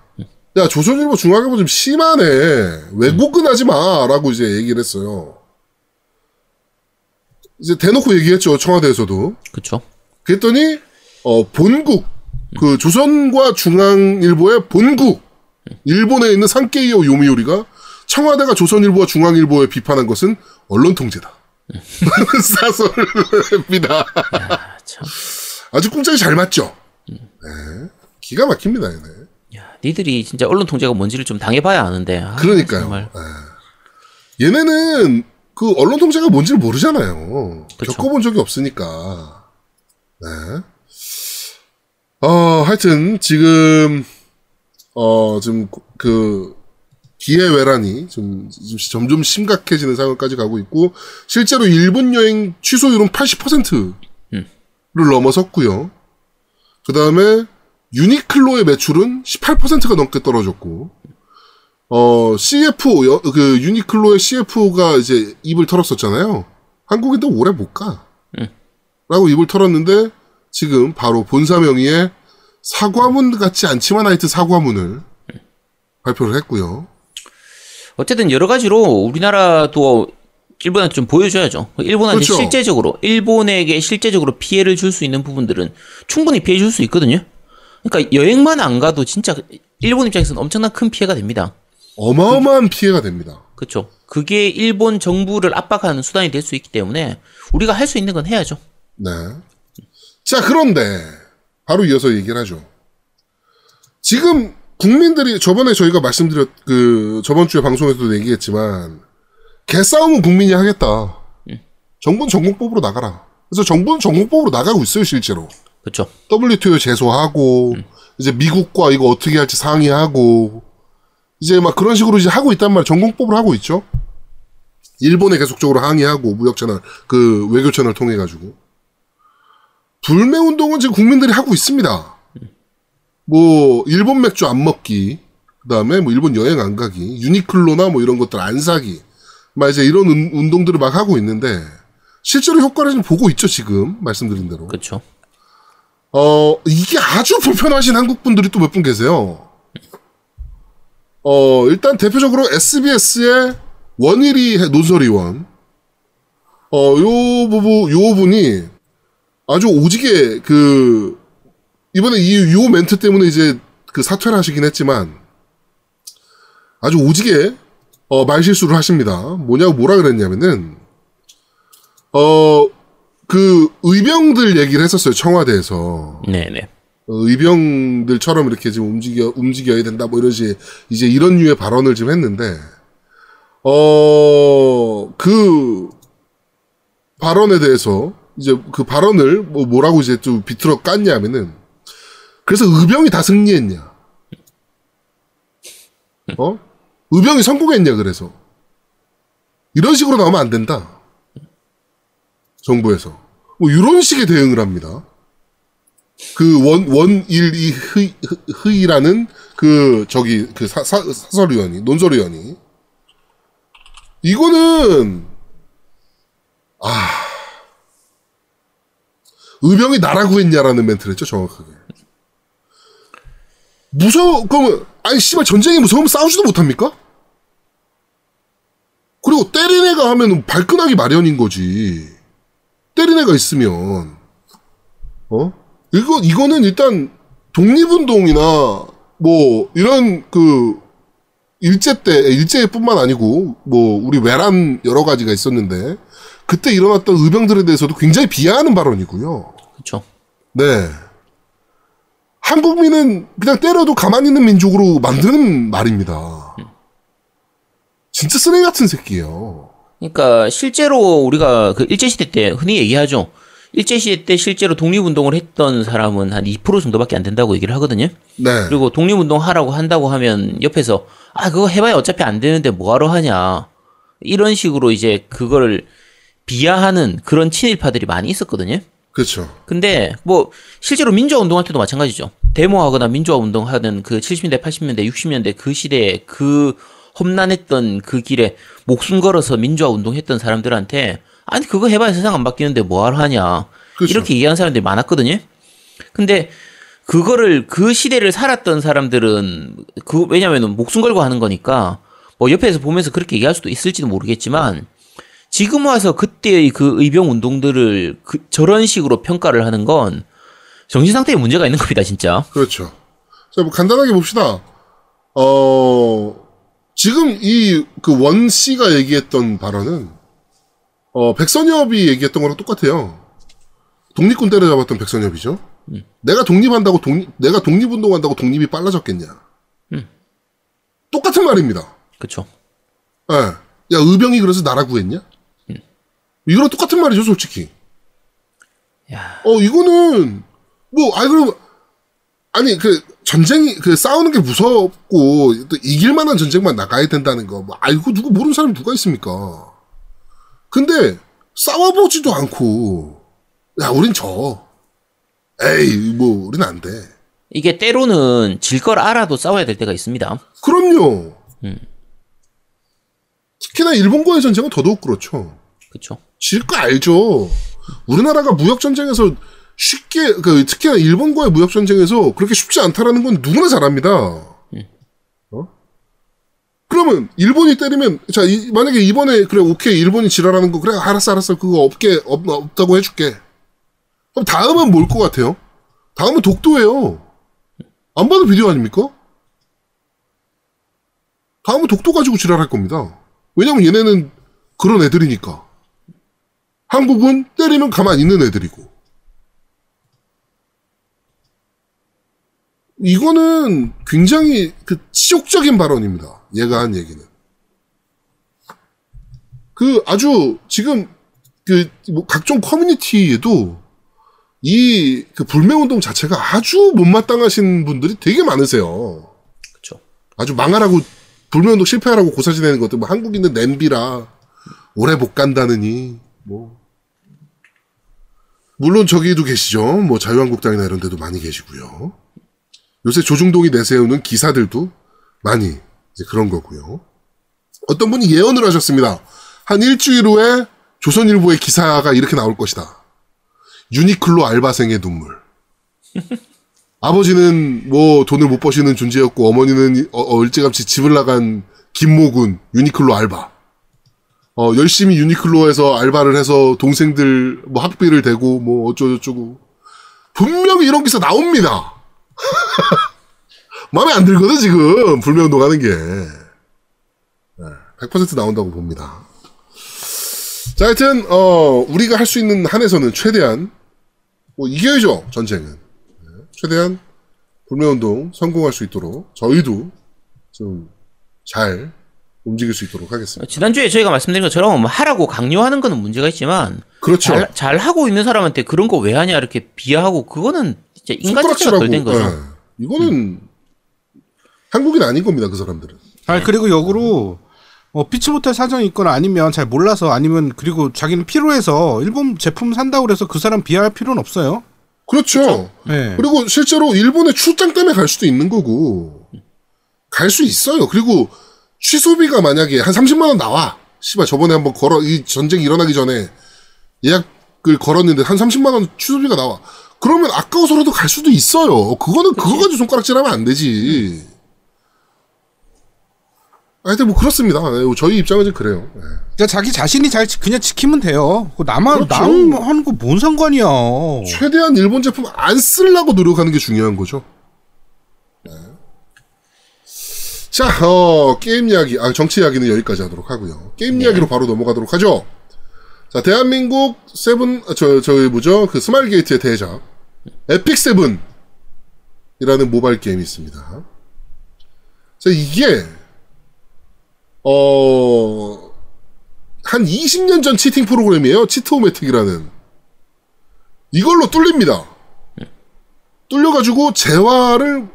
야, 조선일보 중앙일보 좀 심하네. 왜곡은 하지 마. 라고 이제 얘기를 했어요. 이제 대놓고 얘기했죠. 청와대에서도. 그렇죠. 그랬더니, 어, 본국, 그 조선과 중앙일보의 본국, 일본에 있는 산케이오 요미요리가 청와대가 조선일보와 중앙일보에 비판한 것은 언론 통제다. 사설입니다. 참. 아주 꿍짝이 잘 맞죠? 네. 기가 막힙니다, 얘네. 야, 니들이 진짜 언론 통제가 뭔지를 좀 당해봐야 아는데. 아, 그러니까요. 예. 얘네는 그 언론 통제가 뭔지를 모르잖아요. 그쵸. 겪어본 적이 없으니까. 네. 어, 하여튼, 지금, 어, 지금, 그, 기회외란이 좀, 좀 점점 심각해지는 상황까지 가고 있고, 실제로 일본 여행 취소율은 80%를 넘어섰고요. 그 다음에, 유니클로의 매출은 18%가 넘게 떨어졌고, 어, CF, 여- 그, 유니클로의 CF가 이제 입을 털었었잖아요. 한국인도 오래 못 가. 라고 입을 털었는데, 지금 바로 본사 명의의 사과문 같지 않지만 하여튼 사과문을 발표를 했고요. 어쨌든 여러 가지로 우리나라도 일본한테 좀 보여줘야죠. 일본한테 그렇죠. 실제적으로 일본에게 실제적으로 피해를 줄 수 있는 부분들은 충분히 피해 줄 수 있거든요. 그러니까 여행만 안 가도 진짜 일본 입장에서는 엄청난 큰 피해가 됩니다. 어마어마한 피해가 됩니다. 그렇죠. 그게 일본 정부를 압박하는 수단이 될 수 있기 때문에 우리가 할 수 있는 건 해야죠. 네. 자, 그런데, 바로 이어서 얘기를 하죠. 지금, 국민들이, 저번에 저희가 말씀드렸, 그, 저번 주에 방송에서도 얘기했지만, 개싸움은 국민이 하겠다. 정부는 전공법으로 나가라. 그래서 정부는 전공법으로 나가고 있어요, 실제로. 그렇죠. WTO 제소하고, 이제 미국과 이거 어떻게 할지 상의하고, 이제 막 그런 식으로 이제 하고 있단 말이에요. 전공법을 하고 있죠. 일본에 계속적으로 항의하고, 무역 채널, 그 외교 채널 통해 가지고. 불매 운동은 지금 국민들이 하고 있습니다. 뭐, 일본 맥주 안 먹기, 그 다음에 뭐 일본 여행 안 가기, 유니클로나 뭐 이런 것들 안 사기, 막 이제 이런 운- 운동들을 막 하고 있는데, 실제로 효과를 좀 보고 있죠, 지금. 말씀드린 대로. 그렇죠. 어, 이게 아주 불편하신 한국 분들이 또 몇 분 계세요. 어, 일단 대표적으로 SBS의 원일이 해- 논설위원. 어, 요 부부, 요 분이 아주 오지게 그, 이번에 이, 요 멘트 때문에 이제 그 사퇴를 하시긴 했지만, 아주 오지게, 어, 말실수를 하십니다. 뭐냐고 뭐라 그랬냐면은, 어, 그 의병들 얘기를 했었어요 청와대에서 네네. 어, 의병들처럼 이렇게 지금 움직여 움직여야 된다 뭐식 이제 이런 류의 발언을 지금 했는데 어 그 발언에 대해서 이제 그 발언을 뭐 뭐라고 이제 좀 비틀어 깠냐면은 그래서 의병이 다 승리했냐? 어? 의병이 성공했냐, 그래서. 이런 식으로 나오면 안 된다. 정부에서. 뭐, 이런 식의 대응을 합니다. 그 원, 원일이 흐, 흐, 흐이라는 그, 저기, 그 사, 사, 사설위원이, 논설위원이. 이거는, 아. 의병이 나라고 했냐라는 멘트를 했죠, 정확하게. 무서워, 그러면, 아니, 씨발, 전쟁이 무서우면 싸우지도 못합니까? 그리고 때린 애가 하면 발끈하기 마련인 거지. 때린 애가 있으면. 어? 이거, 이거는 일단, 독립운동이나, 뭐, 이런, 그, 일제 때, 일제뿐만 아니고, 뭐, 우리 외란 여러 가지가 있었는데, 그때 일어났던 의병들에 대해서도 굉장히 비하하는 발언이고요. 그렇죠. 네. 한국민은 그냥 때려도 가만히 있는 민족으로 만드는 말입니다. 진짜 쓰레기 같은 새끼예요. 그러니까 실제로 우리가 그 일제 시대 때 흔히 얘기하죠. 일제 시대 때 실제로 독립운동을 했던 사람은 한 2% 정도밖에 안 된다고 얘기를 하거든요. 네. 그리고 독립운동 하라고 한다고 하면 옆에서 아 그거 해봐야 어차피 안 되는데 뭐하러 하냐 이런 식으로 이제 그거를 비하하는 그런 친일파들이 많이 있었거든요. 그렇죠. 근데 뭐 실제로 민주화 운동할 때도 마찬가지죠. 데모하거나 민주화 운동하는 그 70년대, 80년대, 60년대 그 시대에 그 험난했던 그 길에 목숨 걸어서 민주화 운동했던 사람들한테 아니 그거 해봐야 세상 안 바뀌는데 뭐하러 하냐 그렇죠. 이렇게 얘기하는 사람들이 많았거든요. 근데 그거를 그 시대를 살았던 사람들은 그 왜냐면은 목숨 걸고 하는 거니까 뭐 옆에서 보면서 그렇게 얘기할 수도 있을지도 모르겠지만 지금 와서 그때의 그 의병 운동들을 그 저런 식으로 평가를 하는 건 정신 상태에 문제가 있는 겁니다, 진짜. 그렇죠. 자, 뭐 간단하게 봅시다. 어, 지금 이 그 원 씨가 얘기했던 발언은 어, 백선엽이 얘기했던 거랑 똑같아요. 독립군 때려잡았던 백선엽이죠. 내가 독립한다고 독립, 내가 독립운동한다고 독립이 빨라졌겠냐. 똑같은 말입니다. 그쵸. 예. 야, 의병이 그래서 나라 구했냐? 이거랑 똑같은 말이죠, 솔직히. 야. 어, 이거는, 뭐, 아니, 그럼, 아니, 그, 전쟁이, 그, 싸우는 게 무섭고, 또 이길 만한 전쟁만 나가야 된다는 거, 뭐, 알고 누구 모르는 사람이 누가 있습니까? 근데, 싸워보지도 않고, 야, 우린 져. 에이, 뭐, 우린 안 돼. 이게 때로는 질 걸 알아도 싸워야 될 때가 있습니다. 그럼요. 특히나 일본과의 전쟁은 더더욱 그렇죠. 그쵸. 질거 알죠. 우리나라가 무역 전쟁에서 쉽게 그 특히나 일본과의 무역 전쟁에서 그렇게 쉽지 않다라는 건 누구나 잘 압니다. 어? 그러면 일본이 때리면 자 이- 만약에 이번에 그래 오케이 일본이 지랄하는 거 그래 알았어 알았어 그거 없게 없, 없다고 해줄게. 그럼 다음은 뭘 것 같아요? 다음은 독도예요. 안 봐도 비디오 아닙니까? 다음은 독도 가지고 지랄할 겁니다. 왜냐면 얘네는 그런 애들이니까. 한국은 때리면 가만히 있는 애들이고. 이거는 굉장히 그 치욕적인 발언입니다. 얘가 한 얘기는. 그 아주 지금 그 뭐 각종 커뮤니티에도 이 그 불매 운동 자체가 아주 못마땅하신 분들이 되게 많으세요. 그쵸. 아주 망하라고 불매 운동 실패하라고 고사지내는 것들 뭐 한국인은 냄비라 오래 못 간다느니 뭐 물론 저기도 계시죠 뭐 자유한국당이나 이런 데도 많이 계시고요 요새 조중동이 내세우는 기사들도 많이 이제 그런 거고요. 어떤 분이 예언을 하셨습니다. 한 일주일 후에 조선일보의 기사가 이렇게 나올 것이다. 유니클로 알바생의 눈물. 아버지는 뭐 돈을 못 버시는 존재였고 어머니는 어, 어, 일찌감치 집을 나간 김모군 유니클로 알바. 어 열심히 유니클로에서 알바를 해서 동생들 뭐 학비를 대고 뭐 어쩌고저쩌고. 분명히 이런 기사 나옵니다. 마음에 안 들거든 지금 불매운동 하는 게. 네, 100% 나온다고 봅니다. 자 하여튼 어 우리가 할 수 있는 한에서는 최대한 뭐 이겨야죠 전쟁은. 최대한 불매운동 성공할 수 있도록 저희도 좀 잘 움직일 수 있도록 하겠습니다. 지난주에 저희가 말씀드린 것처럼 뭐 하라고 강요하는 거는 문제가 있지만 그렇죠. 잘, 잘 하고 있는 사람한테 그런 거 왜 하냐 이렇게 비하하고 그거는 진짜 인간 자체가 덜된 거죠. 예. 이거는 한국인 아닌 겁니다. 그 사람들은. 아 그리고 역으로 어, 피치 못할 사정이 있거나 아니면 잘 몰라서 아니면 그리고 자기는 필요해서 일본 제품 산다고 그래서 그 사람 비하할 필요는 없어요. 그렇죠. 네. 그리고 실제로 일본에 출장 때문에 갈 수도 있는 거고 갈 수 있어요. 그리고 취소비가 만약에 한 30만 원 나와. 씨발 저번에 한번 걸어 이 전쟁이 일어나기 전에 예약을 걸었는데 한 30만 원 취소비가 나와. 그러면 아까워서라도 갈 수도 있어요. 그거는 그거 가지고 손가락질하면 안 되지. 하여튼 뭐 그렇습니다. 네, 저희 입장은 좀 그래요. 네. 그러니까 자기 자신이 잘 지- 그냥 지키면 돼요. 그 나만 그렇죠. 남 하는 거 뭔 상관이야. 최대한 일본 제품 안 쓰려고 노력하는 게 중요한 거죠. 네. 자, 어, 게임 이야기, 아, 정치 이야기는 여기까지 하도록 하고요. 게임 이야기로 바로 넘어가도록 하죠. 자, 대한민국 세븐, 아, 저, 저, 뭐죠? 그 스마일 게이트의 대작, 에픽 세븐이라는 모바일 게임이 있습니다. 자, 이게, 어, 한 20년 전 cheating 프로그램이에요. 치트오메틱이라는. 이걸로 뚫립니다. 뚫려가지고 재화를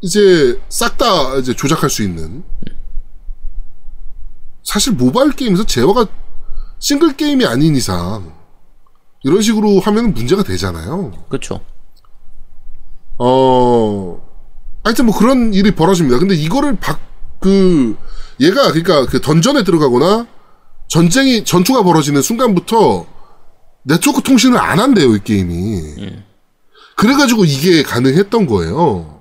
이제 싹 다 이제 조작할 수 있는. 사실 모바일 게임에서 재화가 싱글 게임이 아닌 이상 이런 식으로 하면 문제가 되잖아요. 그렇죠. 어, 하여튼 뭐 그런 일이 벌어집니다. 근데 이거를 박, 그, 얘가 그러니까 그 던전에 들어가거나 전쟁이, 전투가 벌어지는 순간부터 네트워크 통신을 안 한대요, 이 게임이. 그래가지고 이게 가능했던 거예요.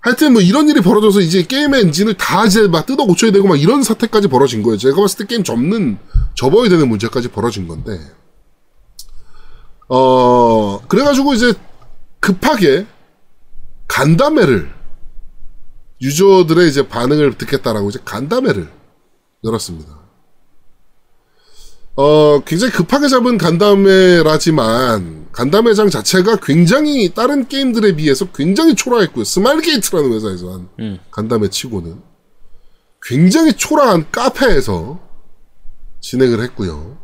하여튼 뭐 이런 일이 벌어져서 이제 게임의 엔진을 다 이제 막 뜯어 고쳐야 되고 막 이런 사태까지 벌어진 거예요. 제가 봤을 때 게임 접는, 접어야 되는 문제까지 벌어진 건데. 어, 그래가지고 이제 급하게 간담회를 유저들의 이제 반응을 듣겠다라고 이제 간담회를 열었습니다. 어, 굉장히 급하게 잡은 간담회라지만 간담회장 자체가 굉장히 다른 게임들에 비해서 굉장히 초라했고요. 스마일게이트라는 회사에서 한 음. 간담회 치고는 굉장히 초라한 카페에서 진행을 했고요.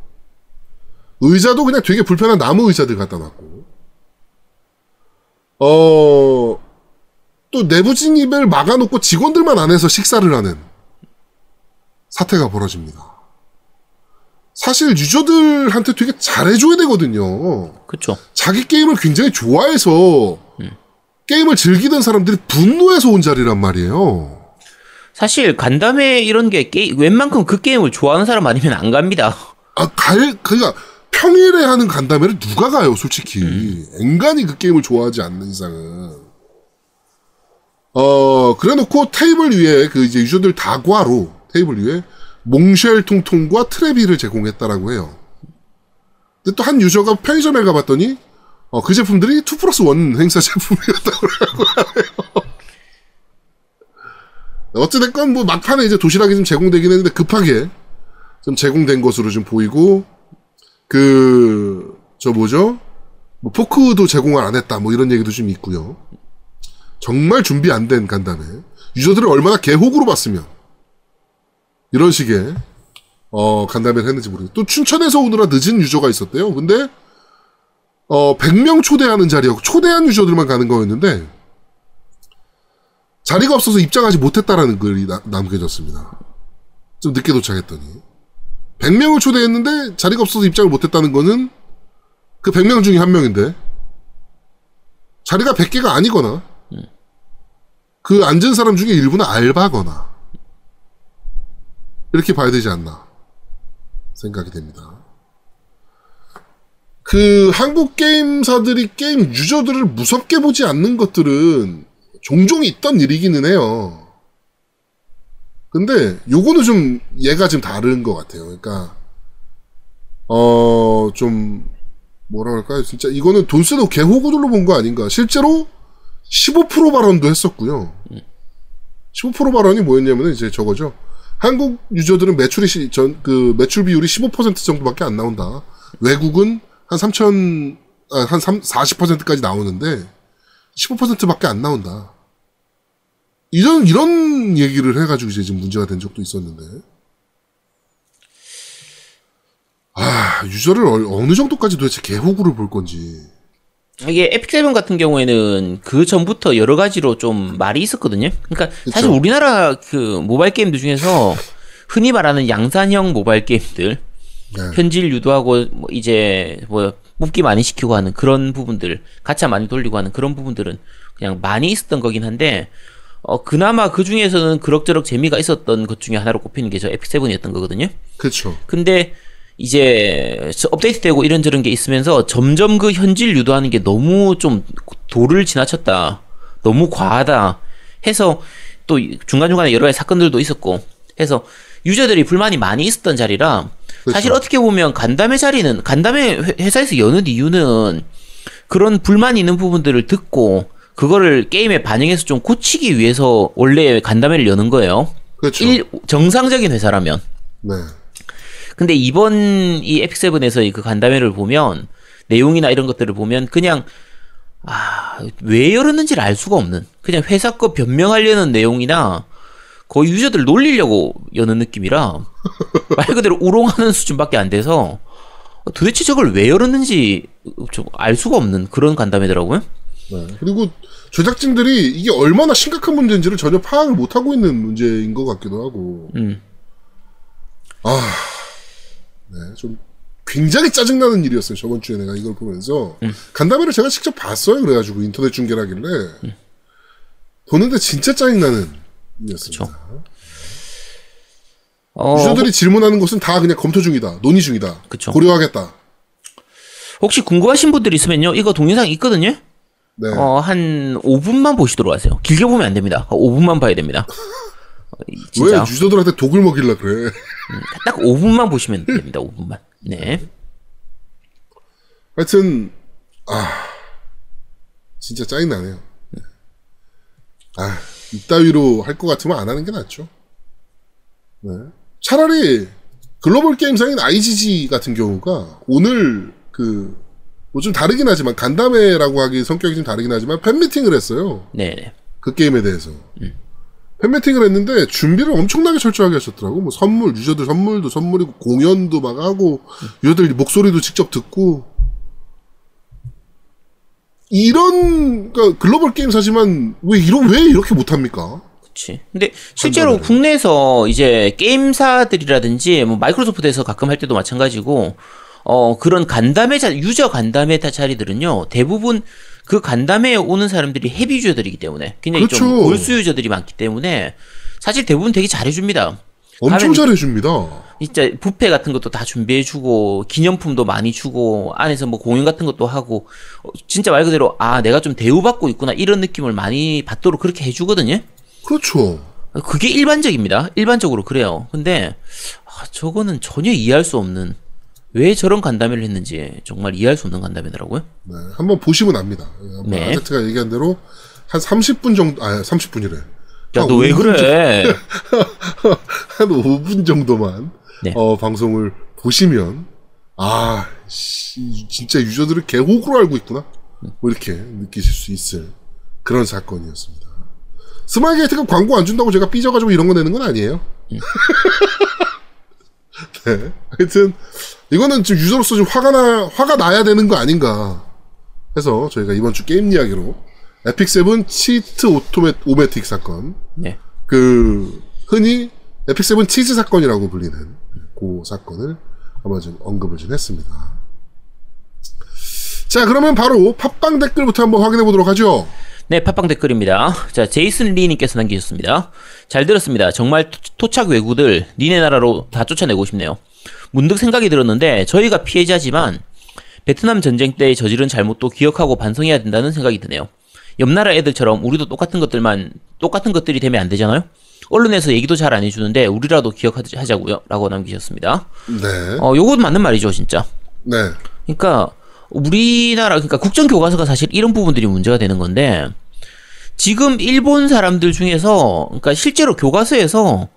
의자도 그냥 되게 불편한 나무 의자들 갖다 놨고 어, 또 내부 진입을 막아놓고 직원들만 안에서 식사를 하는 사태가 벌어집니다. 사실 유저들한테 되게 잘해줘야 되거든요. 그렇죠. 자기 게임을 굉장히 좋아해서 게임을 즐기던 사람들이 분노해서 온 자리란 말이에요. 사실 간담회 이런 게 게임 웬만큼 그 게임을 좋아하는 사람 아니면 안 갑니다. 아, 갈, 그니까, 평일에 하는 간담회를 누가 가요, 솔직히. 앵간히 그 게임을 좋아하지 않는 이상은. 어, 그래 놓고 테이블 위에 그 이제 유저들 다과로 테이블 위에 몽쉘 통통과 트레비를 제공했다라고 해요. 근데 또 한 유저가 편의점에 가봤더니, 어, 그 제품들이 2 플러스 1 행사 제품이었다고 하고 어찌됐건 뭐 막판에 이제 도시락이 좀 제공되긴 했는데 급하게 좀 제공된 것으로 좀 보이고 그 저 뭐죠? 뭐 포크도 제공을 안 했다 뭐 이런 얘기도 좀 있고요. 정말 준비 안 된 간담회. 유저들을 얼마나 개호구로 봤으면 이런 식의 어 간담회를 했는지 모르겠어요. 또 춘천에서 오느라 늦은 유저가 있었대요. 근데 어 100명 초대하는 자리였고 초대한 유저들만 가는 거였는데 자리가 없어서 입장하지 못했다라는 글이 나- 남겨졌습니다. 좀 늦게 도착했더니 100명을 초대했는데 자리가 없어서 입장을 못했다는 거는 그 100명 중에 한 명인데 자리가 100개가 아니거나 그 앉은 사람 중에 일부는 알바거나 이렇게 봐야 되지 않나 생각이 됩니다. 그 한국 게임사들이 게임 유저들을 무섭게 보지 않는 것들은 종종 있던 일이기는 해요. 근데 요거는 좀 얘가 좀 다른 것 같아요. 그러니까 어 좀 뭐라 그럴까요? 진짜 이거는 돈 쓰는 개호구들로 본 거 아닌가? 실제로 15% 발언도 했었고요. 15% 발언이 뭐였냐면 이제 저거죠. 한국 유저들은 매출이 시- 전, 그 매출 비율이 15% 정도밖에 안 나온다. 외국은 한 3천 아, 한 3, 40%까지 나오는데 15%밖에 안 나온다. 이런 이런 얘기를 해가지고 이제 지금 문제가 된 적도 있었는데. 아 유저를 얼- 어느 정도까지 도대체 개호구를 볼 건지. 이게 에픽 세븐 같은 경우에는 그 전부터 여러 가지로 좀 말이 있었거든요. 그러니까 사실 그쵸. 우리나라 그 모바일 게임들 중에서 흔히 말하는 양산형 모바일 게임들 네. 현질 유도하고 뭐 이제 뭐 뽑기 많이 시키고 하는 그런 부분들 가차 많이 돌리고 하는 그런 부분들은 그냥 많이 있었던 거긴 한데 어 그나마 그 중에서는 그럭저럭 재미가 있었던 것 중에 하나로 꼽히는 게 저 에픽 세븐이었던 거거든요. 그렇죠. 근데 이제 저 업데이트되고 이런저런 게 있으면서 점점 그 현질 유도하는 게 너무 좀 도를 지나쳤다. 너무 과하다. 해서 또 중간중간에 여러 가지 사건들도 있었고 해서 유저들이 불만이 많이 있었던 자리라 사실 그렇죠. 어떻게 보면 간담회 자리는 간담회 회- 회사에서 여는 이유는 그런 불만이 있는 부분들을 듣고 그거를 게임에 반영해서 좀 고치기 위해서 원래 간담회를 여는 거예요. 그렇죠. 일, 정상적인 회사라면. 네. 근데 이번 이 에픽 세븐에서 그 간담회를 보면 내용이나 이런 것들을 보면 그냥 아, 왜 열었는지를 알 수가 없는 그냥 회사 거 변명하려는 내용이나 거의 유저들 놀리려고 여는 느낌이라 말 그대로 우롱하는 수준밖에 안 돼서 도대체 저걸 왜 열었는지 좀 알 수가 없는 그런 간담회더라고요. 네. 그리고 제작진들이 이게 얼마나 심각한 문제인지를 전혀 파악을 못하고 있는 문제인 것 같기도 하고. 음. 아, 네, 좀 굉장히 짜증나는 일이었어요. 저번 주에 내가 이걸 보면서. 음. 간담회를 제가 직접 봤어요. 그래가지고 인터넷 중계를 하길래. 음. 보는데 진짜 짜증나는 일이었습니다. 어, 유저들이 질문하는 것은 다 그냥 검토 중이다. 논의 중이다. 그쵸. 고려하겠다. 혹시 궁금하신 분들 있으면요. 이거 동영상 있거든요. 네. 어, 한 5분만 보시도록 하세요. 길게 보면 안 됩니다. 5분만 봐야 됩니다. 어, 이- 왜 진짜 유저들한테 독을 먹일라 그래. 딱 5분만 보시면 됩니다. 5분만. 네. 하여튼 아 진짜 짜증 나네요. 아 이따위로 할 것 같으면 안 하는 게 낫죠. 네. 차라리 글로벌 게임상인 IGG 같은 경우가 오늘 그 뭐 좀 다르긴 하지만 간담회라고 하기 성격이 좀 다르긴 하지만 팬 미팅을 했어요. 네, 네. 그 게임에 대해서. 팬미팅을 했는데 준비를 엄청나게 철저하게 하셨더라고. 뭐 선물, 유저들 선물도 선물이고 공연도 막 하고 유저들 목소리도 직접 듣고 이런 그러니까 글로벌 게임사지만 왜 이런 왜 이렇게 못 합니까? 그치. 근데 실제로 간단하네. 국내에서 이제 게임사들이라든지 뭐 마이크로소프트에서 가끔 할 때도 마찬가지고 어 그런 간담회 자 유저 간담회 타 자리들은요 대부분 그 간담회에 오는 사람들이 헤비 유저들이기 때문에 굉장히 좀 그렇죠. 골수 유저들이 많기 때문에 사실 대부분 되게 잘해줍니다. 엄청 잘해줍니다. 진짜 뷔페 같은 것도 다 준비해주고 기념품도 많이 주고 안에서 뭐 공연 같은 것도 하고 어, 진짜 말 그대로 아 내가 좀 대우받고 있구나 이런 느낌을 많이 받도록 그렇게 해주거든요. 그렇죠. 그게 일반적입니다. 일반적으로 그래요. 근데 아, 저거는 전혀 이해할 수 없는 왜 저런 간담회를 했는지 정말 이해할 수 없는 간담회더라고요. 네, 한번 보시면 압니다. 네. 아제트가 얘기한 대로 한 30분 정도, 아, 30분이래. 야 너 왜 그래? 한 5분 정도만 네. 어, 방송을 보시면 아 씨, 진짜 유저들을 개호구로 알고 있구나 뭐 이렇게 느끼실 수 있을 그런 사건이었습니다. 스마일 게이트가 광고 안 준다고 제가 삐져가지고 이런 거 내는 건 아니에요. 네. 하여튼 이거는 지금 유저로서 좀 화가 나 화가 나야 되는 거 아닌가 해서 저희가 이번 주 게임 이야기로 에픽 세븐 치트 오토메 오메틱 사건 네. 그 흔히 에픽 세븐 cheat 사건이라고 불리는 그 사건을 한번 좀 언급을 좀 했습니다. 자 그러면 바로 팟빵 댓글부터 한번 확인해 보도록 하죠. 네, 팟빵 댓글입니다. 자, 제이슨 리님께서 남기셨습니다. 잘 들었습니다. 정말 토- 토착 외구들 니네 나라로 다 쫓아내고 싶네요. 문득 생각이 들었는데 저희가 피해자지만 베트남 전쟁 때 저지른 잘못도 기억하고 반성해야 된다는 생각이 드네요. 옆 나라 애들처럼 우리도 똑같은 것들만 똑같은 것들이 되면 안 되잖아요. 언론에서 얘기도 잘 안 해주는데 우리라도 기억하자고요. 라고 남기셨습니다. 네, 어, 요건 맞는 말이죠, 진짜. 네, 그러니까 우리나라 그러니까 국정 교과서가 사실 이런 부분들이 문제가 되는 건데 지금 일본 사람들 중에서 그러니까 실제로 교과서에서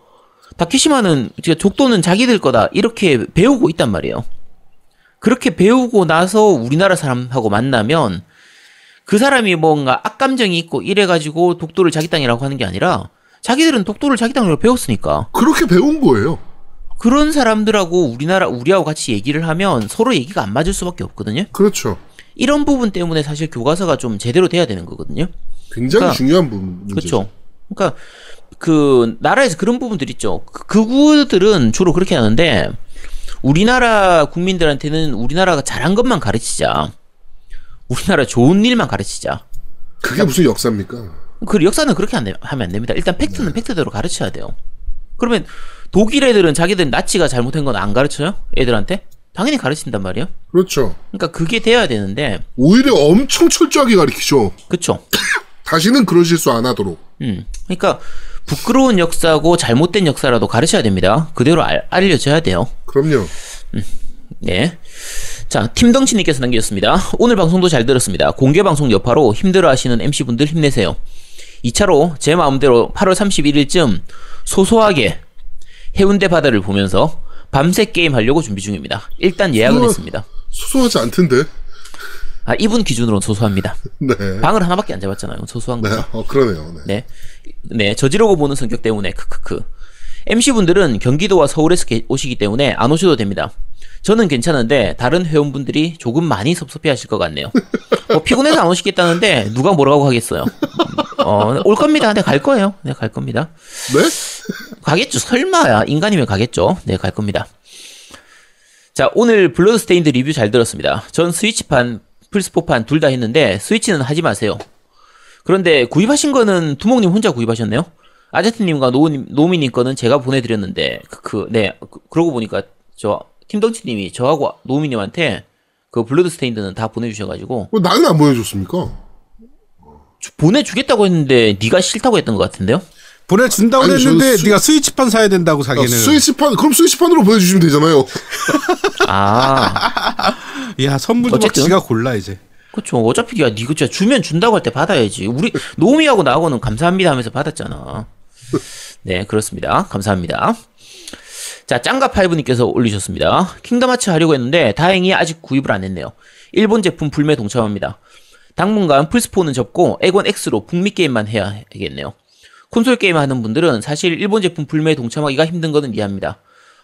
다케시마는 족도는 자기들 거다 이렇게 배우고 있단 말이에요. 그렇게 배우고 나서 우리나라 사람하고 만나면 그 사람이 뭔가 악감정이 있고 이래가지고 독도를 자기 땅이라고 하는 게 아니라 자기들은 독도를 자기 땅이라고 배웠으니까 그렇게 배운 거예요. 그런 사람들하고 우리나라 우리하고 같이 얘기를 하면 서로 얘기가 안 맞을 수밖에 없거든요. 그렇죠. 이런 부분 때문에 사실 교과서가 좀 제대로 돼야 되는 거거든요. 굉장히 그러니까- 중요한 부분. 그렇죠. 그러니까 그 나라에서 그런 부분들 있죠. 그 극우들은 주로 그렇게 하는데 우리나라 국민들한테는 우리나라가 잘한 것만 가르치자. 우리나라 좋은 일만 가르치자. 그게 무슨 역사입니까? 그 역사는 그렇게 안 돼- 하면 안 됩니다. 일단 팩트는 팩트대로 가르쳐야 돼요. 그러면 독일 애들은 자기들 나치가 잘못한 건 안 가르쳐요? 애들한테? 당연히 가르친단 말이에요. 그렇죠. 그러니까 그게 돼야 되는데, 오히려 엄청 철저하게 가르치죠. 그쵸? 다시는 그런 실수 안 하도록. 음. 그러니까 부끄러운 역사고 잘못된 역사라도 가르쳐야 됩니다. 그대로 알, 알려줘야 돼요. 그럼요. 네. 자, 팀덩치님께서 남기셨습니다. 오늘 방송도 잘 들었습니다. 공개 방송 여파로 힘들어 하시는 MC분들 힘내세요. 2차로 제 마음대로 8월 31일쯤 소소하게 해운대 바다를 보면서 밤새 게임 하려고 준비 중입니다. 일단 예약은 우와. 했습니다. 소소하지 않던데. 아, 이분 기준으로는 소소합니다. 네. 방을 하나밖에 안 잡았잖아요. 소소한 네. 거죠. 어, 그러네요. 네. 네. 네, 저지르고 보는 성격 때문에 크크크. MC분들은 경기도와 서울에서 게- 오시기 때문에 안 오셔도 됩니다. 저는 괜찮은데 다른 회원분들이 조금 많이 섭섭해 하실 것 같네요. 뭐 피곤해서 안 오시겠다는데 누가 뭐라고 하겠어요. 어, 올 겁니다. 네, 갈 거예요. 네, 갈 겁니다. 네? 가겠죠. 설마야. 인간이면 가겠죠. 네, 갈 겁니다. 자, 오늘 블러드스테인드 리뷰 잘 들었습니다. 전 스위치판, 플스4판 둘 다 했는데 스위치는 하지 마세요. 그런데 구입하신 거는 두목님 혼자 구입하셨네요? 아제트님과 노우님, 노미님 거는 제가 보내드렸는데, 그, 그, 네, 그, 그러고 보니까 저, 김덩치님이 저하고 노미님한테 그 블러드 스테인드는 다 보내주셔가지고, 왜 나는 안 보내줬습니까? 주- 보내주겠다고 했는데, 네가 싫다고 했던 것 같은데요? 보내준다고 아니, 했는데 스- 네가 스위치판 사야 된다고 아, 자기는. 스위치판, 그럼 스위치판으로 보내주시면 되잖아요. 아, 야 선물도 막 어쨌든. 지가 골라 이제. 그쵸. 어차피 야, 니가 진짜 주면 준다고 할 때 받아야지. 우리 노미하고 나하고는 감사합니다 하면서 받았잖아. 네, 그렇습니다. 감사합니다. 자, 짱가파이브님께서 올리셨습니다. 킹덤 하츠 하려고 했는데 다행히 아직 구입을 안 했네요. 일본 제품 불매 동참합니다. 당분간 플스4는 접고 에곤 X로 북미 게임만 해야겠네요. 콘솔 게임 하는 분들은 사실 일본 제품 불매에 동참하기가 힘든 거는 이해합니다.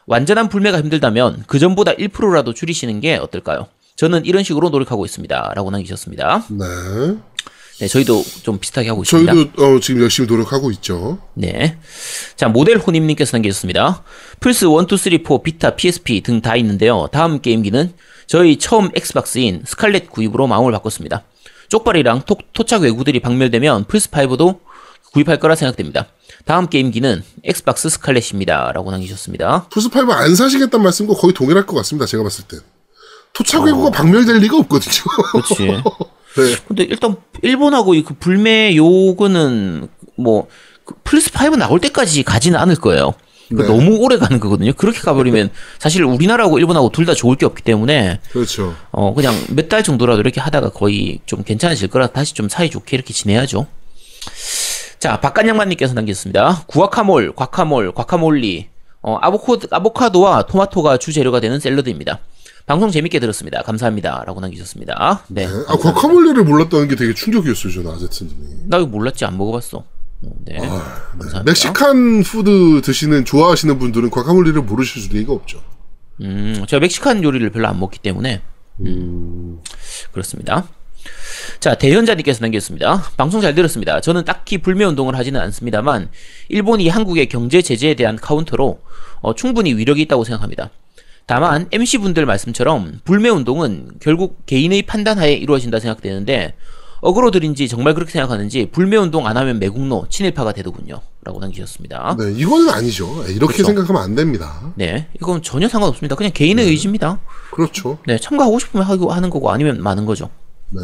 완전한 불매가 힘들다면 그 전보다 1%라도 줄이시는 게 어떨까요? 저는 이런 식으로 노력하고 있습니다. 라고 남기셨습니다. 네. 네, 저희도 좀 비슷하게 하고 있습니다. 저희도 어, 지금 열심히 노력하고 있죠. 네. 자, 모델 호님님께서 남겨주셨습니다. 플스 1, 2, 3, 4, 비타, PSP 등 다 있는데요. 다음 게임기는 저희 처음 엑스박스인 스칼렛 구입으로 마음을 바꿨습니다. 쪽발이랑 토, 토착 왜구들이 박멸되면 플스5도 구입할 거라 생각됩니다. 다음 게임기는 엑스박스 스칼렛입니다. 라고 남기셨습니다. 플스5 안 사시겠다는 말씀과 거의 동일할 것 같습니다. 제가 봤을 땐. 토착 어. 왜구가 박멸될 리가 없거든요. 그렇지. 네. 근데 일단 일본하고 이 그 불매 요거는 뭐그 플스 5 나올 때까지 가지는 않을 거예요. 그러니까 네. 너무 오래 가는 거거든요. 그렇게 가버리면 사실 우리나라하고 일본하고 둘 다 좋을 게 없기 때문에 그렇죠. 어 그냥 몇 달 정도라도 이렇게 하다가 거의 좀 괜찮아질 거라 다시 좀 사이 좋게 이렇게 지내야죠. 자 박간양만님께서 남겼습니다. 구아카몰, 과카몰, 과카몰리, 어, 아보코, 아보카도와 토마토가 주 재료가 되는 샐러드입니다. 방송 재밌게 들었습니다. 감사합니다. 라고 남기셨습니다. 네. 네. 아, 과카몰리를 몰랐다는 게 되게 충격이었어요, 저는 아제트님이. 나 이거 몰랐지 안 먹어봤어. 어, 네. 감사합니다. Mexican food 드시는 좋아하시는 분들은 과카몰리를 모르실 리가 없죠. 음, 제가 멕시칸 요리를 별로 안 먹기 때문에 음, 그렇습니다. 자 대현자님께서 남겼습니다. 방송 잘 들었습니다. 저는 딱히 불매 운동을 하지는 않습니다만 일본이 한국의 경제 제재에 대한 카운터로 어, 충분히 위력이 있다고 생각합니다. 다만 MC 분들 말씀처럼 불매 운동은 결국 개인의 판단하에 이루어진다 생각되는데 어그로들인지 정말 그렇게 생각하는지 불매 운동 안 하면 매국노 친일파가 되더군요.라고 남기셨습니다. 네, 이거는 아니죠. 이렇게 그렇죠. 생각하면 안 됩니다. 네, 이건 전혀 상관없습니다. 그냥 개인의 의지입니다. 그렇죠. 네, 참가하고 싶으면 하고 하는 거고 아니면 마는 거죠. 네.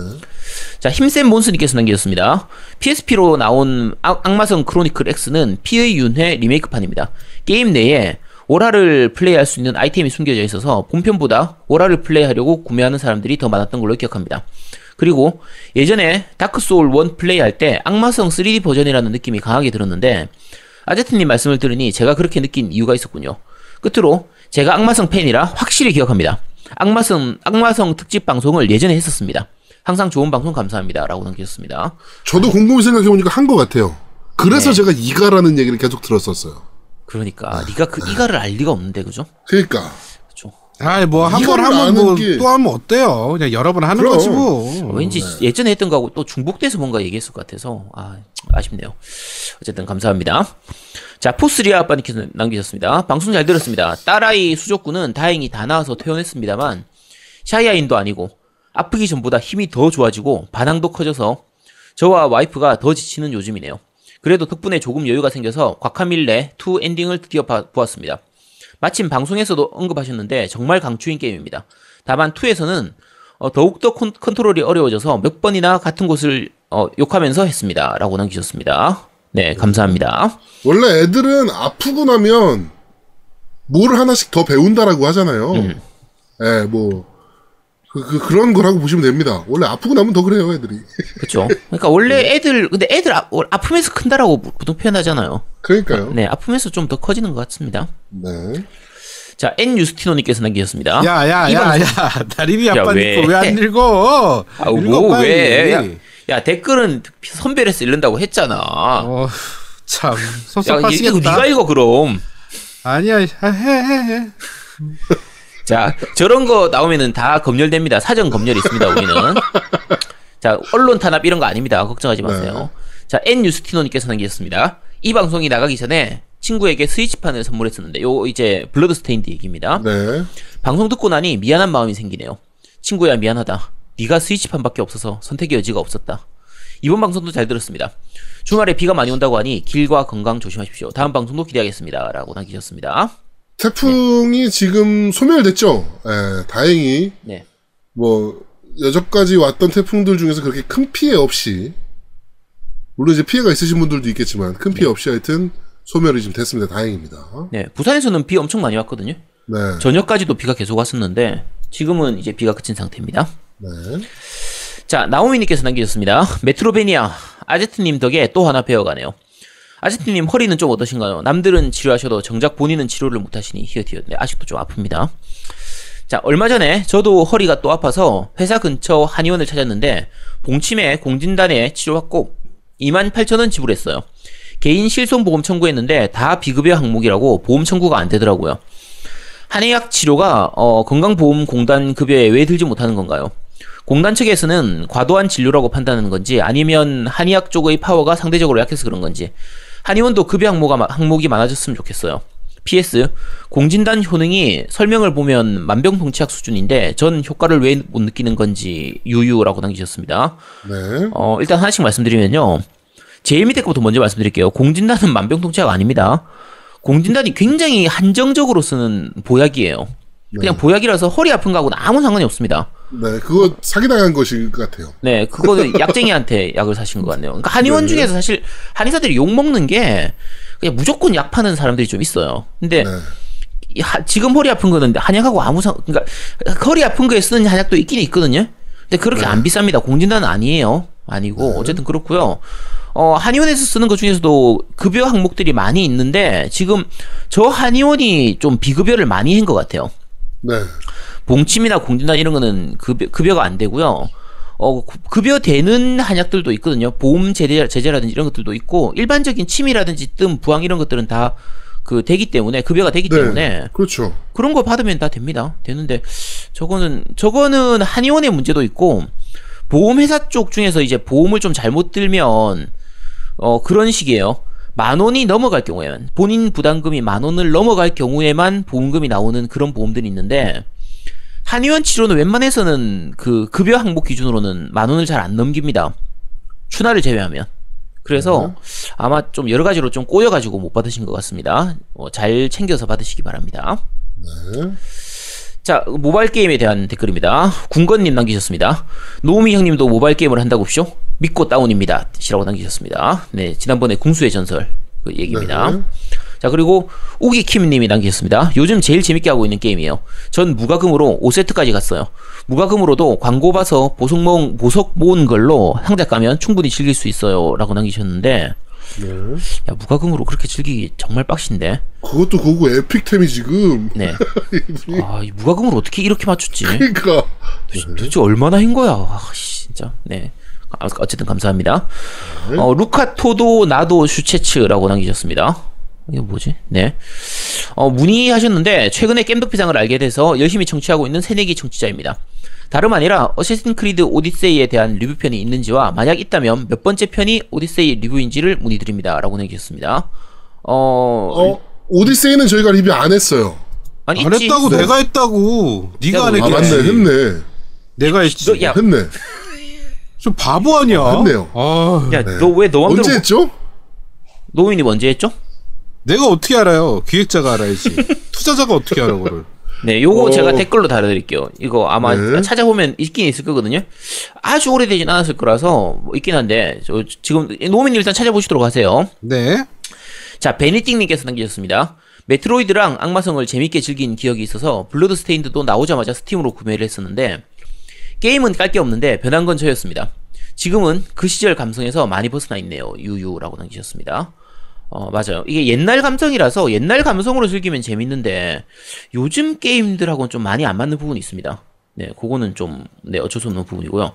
자, 힘센 몬스님께서 남기셨습니다. PSP로 나온 악, 악마성 크로니클 X는 피의 윤회 리메이크판입니다. 게임 내에 오라를 플레이할 수 있는 아이템이 숨겨져 있어서 본편보다 오라를 플레이하려고 구매하는 사람들이 더 많았던 걸로 기억합니다. 그리고 예전에 다크소울 1 플레이할 때 악마성 3D 버전이라는 느낌이 강하게 들었는데 아제트님 말씀을 들으니 제가 그렇게 느낀 이유가 있었군요. 끝으로 제가 악마성 팬이라 확실히 기억합니다. 악마성 악마성 특집 방송을 예전에 했었습니다. 항상 좋은 방송 감사합니다. 라고 남기셨습니다. 저도 곰곰이 생각해보니까 한 것 같아요. 그래서 네. 제가 이가라는 얘기를 계속 들었었어요. 그러니까 네가 그 이가를 알 리가 없는데 그죠? 그러니까. 그죠. 아이 뭐한번 이거를 하면 아는 뭐 게- 또 하면 어때요? 그냥 여러 번 하는 그럼. 거지 뭐. 왠지 예전에 했던 거하고 또 중복돼서 뭔가 얘기했을 것 같아서 아 아쉽네요. 어쨌든 감사합니다. 자 포스리아 아빠님께서 남기셨습니다. 방송 잘 들었습니다. 딸아이 수족구는 다행히 다 나와서 퇴원했습니다만 샤이아인도 아니고 아프기 전보다 힘이 더 좋아지고 반항도 커져서 저와 와이프가 더 지치는 요즘이네요. 그래도 덕분에 조금 여유가 생겨서 곽카밀레 2 엔딩을 드디어 봐- 보았습니다. 마침 방송에서도 언급하셨는데 정말 강추인 게임입니다. 다만 2에서는 어, 더욱더 컨, 컨트롤이 어려워져서 몇 번이나 같은 곳을 어, 욕하면서 했습니다. 라고 남기셨습니다. 네, 감사합니다. 원래 애들은 아프고 나면 뭘 하나씩 더 배운다라고 하잖아요. 음. 예, 뭐, 그, 그, 그 런 거라고 보시면 됩니다. 원래 아프고 나면 더 그래요, 애들이. 그렇죠. 그러니까 원래 애들 근데 애들 아, 아프면서 큰다라고 보통 표현하잖아요. 그러니까요. 네, 아프면서 좀 더 커지는 것 같습니다. 네. 자, N 유스티노님께서 남기셨습니다. 이 야야야 야 방송- 다리비 야, 아빠 왜? 니거 왜안 읽어? 아, 읽어 뭐, 빨리. 왜? 야, 야, 댓글은 선별해서 읽는다고 했잖아. 어, 참 야, 이거 섭섭하시겠다. 네가 읽어, 그럼. 아니야 해 해 해. 자, 저런 거 나오면은 다 검열됩니다. 사전 검열이 있습니다, 우리는. 자, 언론 탄압 이런 거 아닙니다. 걱정하지 마세요. 자, N 유스티노님께서 남기셨습니다. 이 방송이 나가기 전에 친구에게 스위치판을 선물했었는데, 요 이제 블러드스테인드 얘기입니다. 네. 방송 듣고 나니 미안한 마음이 생기네요. 친구야 미안하다. 네가 스위치판밖에 없어서 선택의 여지가 없었다. 이번 방송도 잘 들었습니다. 주말에 비가 많이 온다고 하니 길과 건강 조심하십시오. 다음 방송도 기대하겠습니다. 라고 남기셨습니다. 태풍이 지금 소멸됐죠? 예, 다행히, 네. 뭐, 여전까지 왔던 태풍들 중에서 그렇게 큰 피해 없이, 물론 이제 피해가 있으신 분들도 있겠지만, 큰 피해 없이 하여튼 소멸이 지금 됐습니다. 다행입니다. 네. 부산에서는 비 엄청 많이 왔거든요. 네. 저녁까지도 비가 계속 왔었는데 지금은 이제 비가 그친 상태입니다. 네. 자, 나오미님께서 남기셨습니다. 메트로베니아 아제트님 덕에 또 하나 배워가네요. 아제트님 허리는 좀 어떠신가요? 남들은 치료하셔도 정작 본인은 치료를 못하시니 히어티어. 네, 아직도 좀 아픕니다. 자, 얼마 전에 저도 허리가 또 아파서 회사 근처 한의원을 찾았는데 봉침에 공진단에 치료받고 28,000원 지불했어요. 개인 실손보험 청구했는데 다 비급여 항목이라고 보험 청구가 안 되더라고요. 한의학 치료가 어, 건강보험공단 급여에 왜 들지 못하는 건가요? 공단 측에서는 과도한 진료라고 판단하는 건지 아니면 한의학 쪽의 파워가 상대적으로 약해서 그런 건지 한의원도 급여 항목가, 항목이 많아졌으면 좋겠어요. PS 공진단 효능이 설명을 보면 만병통치약 수준인데 전 효과를 왜 못 느끼는 건지 유유라고 남기셨습니다. 네. 어, 일단 하나씩 말씀드리면요. 제일 밑에 거부터 먼저 말씀드릴게요. 공진단은 만병통치약 아닙니다. 공진단이 굉장히 한정적으로 쓰는 보약이에요. 그냥 보약이라서 허리 아픈 거하고는 아무 상관이 없습니다. 네. 그거 사기당한 것일 것 같아요. 네, 그거는 약쟁이한테 약을 사신 것 같네요. 그러니까 한의원 네. 중에서 사실 한의사들이 욕 먹는 게 그냥 무조건 약 파는 사람들이 좀 있어요. 근데 네. 이 하- 지금 허리 아픈 거는 한약하고 아무 상, 그러니까 허리 아픈 거에 쓰는 한약도 있긴 있거든요. 근데 그렇게 네. 안 비쌉니다. 공진단은 아니에요. 아니고 어쨌든 그렇고요. 어, 한의원에서 쓰는 것 중에서도 급여 항목들이 많이 있는데 지금 저 한의원이 좀 비급여를 많이 한 것 같아요. 네. 봉침이나 공진단 이런 거는 급여, 급여가 안 되고요. 어, 구- 급여 되는 한약들도 있거든요. 보험 제재, 제재라든지 이런 것들도 있고, 일반적인 침이라든지 뜸, 부항 이런 것들은 다 그 되기 때문에, 급여가 되기 네. 때문에, 그렇죠. 그런 거 받으면 다 됩니다. 되는데, 저거는, 저거는 한의원의 문제도 있고, 보험회사 쪽 중에서 이제 보험을 좀 잘못 들면, 어, 그런 식이에요. 만 원이 넘어갈 경우에만, 본인 부담금이 만 원을 넘어갈 경우에만 보험금이 나오는 그런 보험들이 있는데, 한의원 치료는 웬만해서는 그 급여 항목 기준으로는 만 원을 잘 안 넘깁니다. 추나를 제외하면. 그래서 아마 좀 여러 가지로 좀 꼬여가지고 못 받으신 것 같습니다. 어, 잘 챙겨서 받으시기 바랍니다. 네. 자, 모바일 게임에 대한 댓글입니다. 군건님 남기셨습니다. 노우미 형님도 모바일 게임을 한다고 쇼? 믿고 다운입니다. 시라고 남기셨습니다. 네, 지난번에 궁수의 전설 그 얘기입니다. 네. 자, 그리고 우기킴님이 남기셨습니다. 요즘 제일 재밌게 하고 있는 게임이에요. 전 무과금으로 5세트까지 갔어요. 무과금으로도 광고 봐서 보석 모은, 보석 모은 걸로 상자 까면 충분히 즐길 수 있어요. 라고 남기셨는데, 네. 야, 무과금으로 그렇게 즐기기 정말 빡신데. 그것도 그거 에픽템이 지금. 네. 아, 이 무과금으로 어떻게 이렇게 맞췄지? 그러니까. 도대체 얼마나 한 거야? 아, 씨, 진짜. 네. 아, 어쨌든 감사합니다. 어, 루카토도 나도 슈체츠라고 남기셨습니다. 이게 뭐지? 네. 어, 문의하셨는데 최근에 겜덕비상을 알게 돼서 열심히 청취하고 있는 새내기 청취자입니다. 다름 아니라 어세신 크리드 오디세이에 대한 리뷰편이 있는지와 만약 있다면 몇 번째 편이 오디세이 리뷰인지를 문의드립니다 라고 내주셨습니다. 어, 어, 오디세이는 저희가 리뷰 안 했어요. 아니 안 있지. 했다고 내가 했다고. 네가 야, 안 너- 아, 했겠지. 맞네. 했네. 내가 했지. 너, 야, 했네. 좀 바보 아니야. 했네요. 아, 야, 너왜너 맘대로 언제 했죠? 노인님 언제 했죠? 내가 어떻게 알아요? 기획자가 알아야지. 투자자가 어떻게 알아 그걸? 네, 요거 어. 제가 댓글로 달아드릴게요. 이거 아마 네. 찾아보면 있긴 있을 거거든요. 아주 오래되진 않았을 거라서 뭐 있긴 한데 저 지금 노미님 일단 찾아보시도록 하세요. 네. 자, 베니띵님께서 남기셨습니다. 메트로이드랑 악마성을 재밌게 즐긴 기억이 있어서 블러드 스테인드도 나오자마자 스팀으로 구매를 했었는데 게임은 깔 게 없는데 변한 건 저였습니다. 지금은 그 시절 감성에서 많이 벗어나 있네요. 유유라고 남기셨습니다. 어, 맞아요. 이게 옛날 감성이라서 옛날 감성으로 즐기면 재밌는데 요즘 게임들하고는 좀 많이 안 맞는 부분이 있습니다. 네, 그거는 좀 네, 어쩔 수 없는 부분이고요.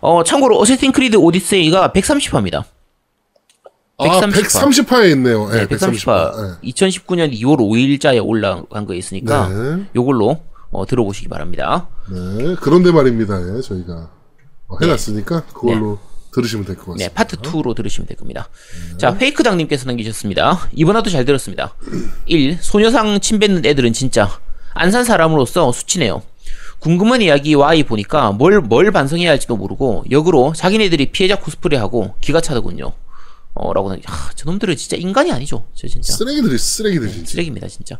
어, 참고로 어세신 크리드 오디세이가 130화입니다. 아, 130화. 130화에 있네요. 네, 네, 130화 2019년 2월 5일자에 올라간 거 있으니까 네. 요걸로 어, 들어보시기 바랍니다. 네. 그런데 말입니다. 예, 저희가 어, 해놨으니까 그걸로 들으시면 될것 네, 같습니다. 파트 2로 들으시면 될 겁니다. 자, 페이크당님께서 남기셨습니다. 이번 화도 잘 들었습니다. 1. 소녀상 침 뱉는 애들은 진짜 안 산 사람으로서 수치네요. 궁금한 이야기 와이 보니까 뭘, 뭘 반성해야 할지도 모르고 역으로 자기네들이 피해자 코스프레하고 기가 차더군요. 어, 라고 나, 하, 저놈들은 진짜 인간이 아니죠. 저 진짜. 쓰레기들이 쓰레기들 진짜. 쓰레기입니다, 진짜.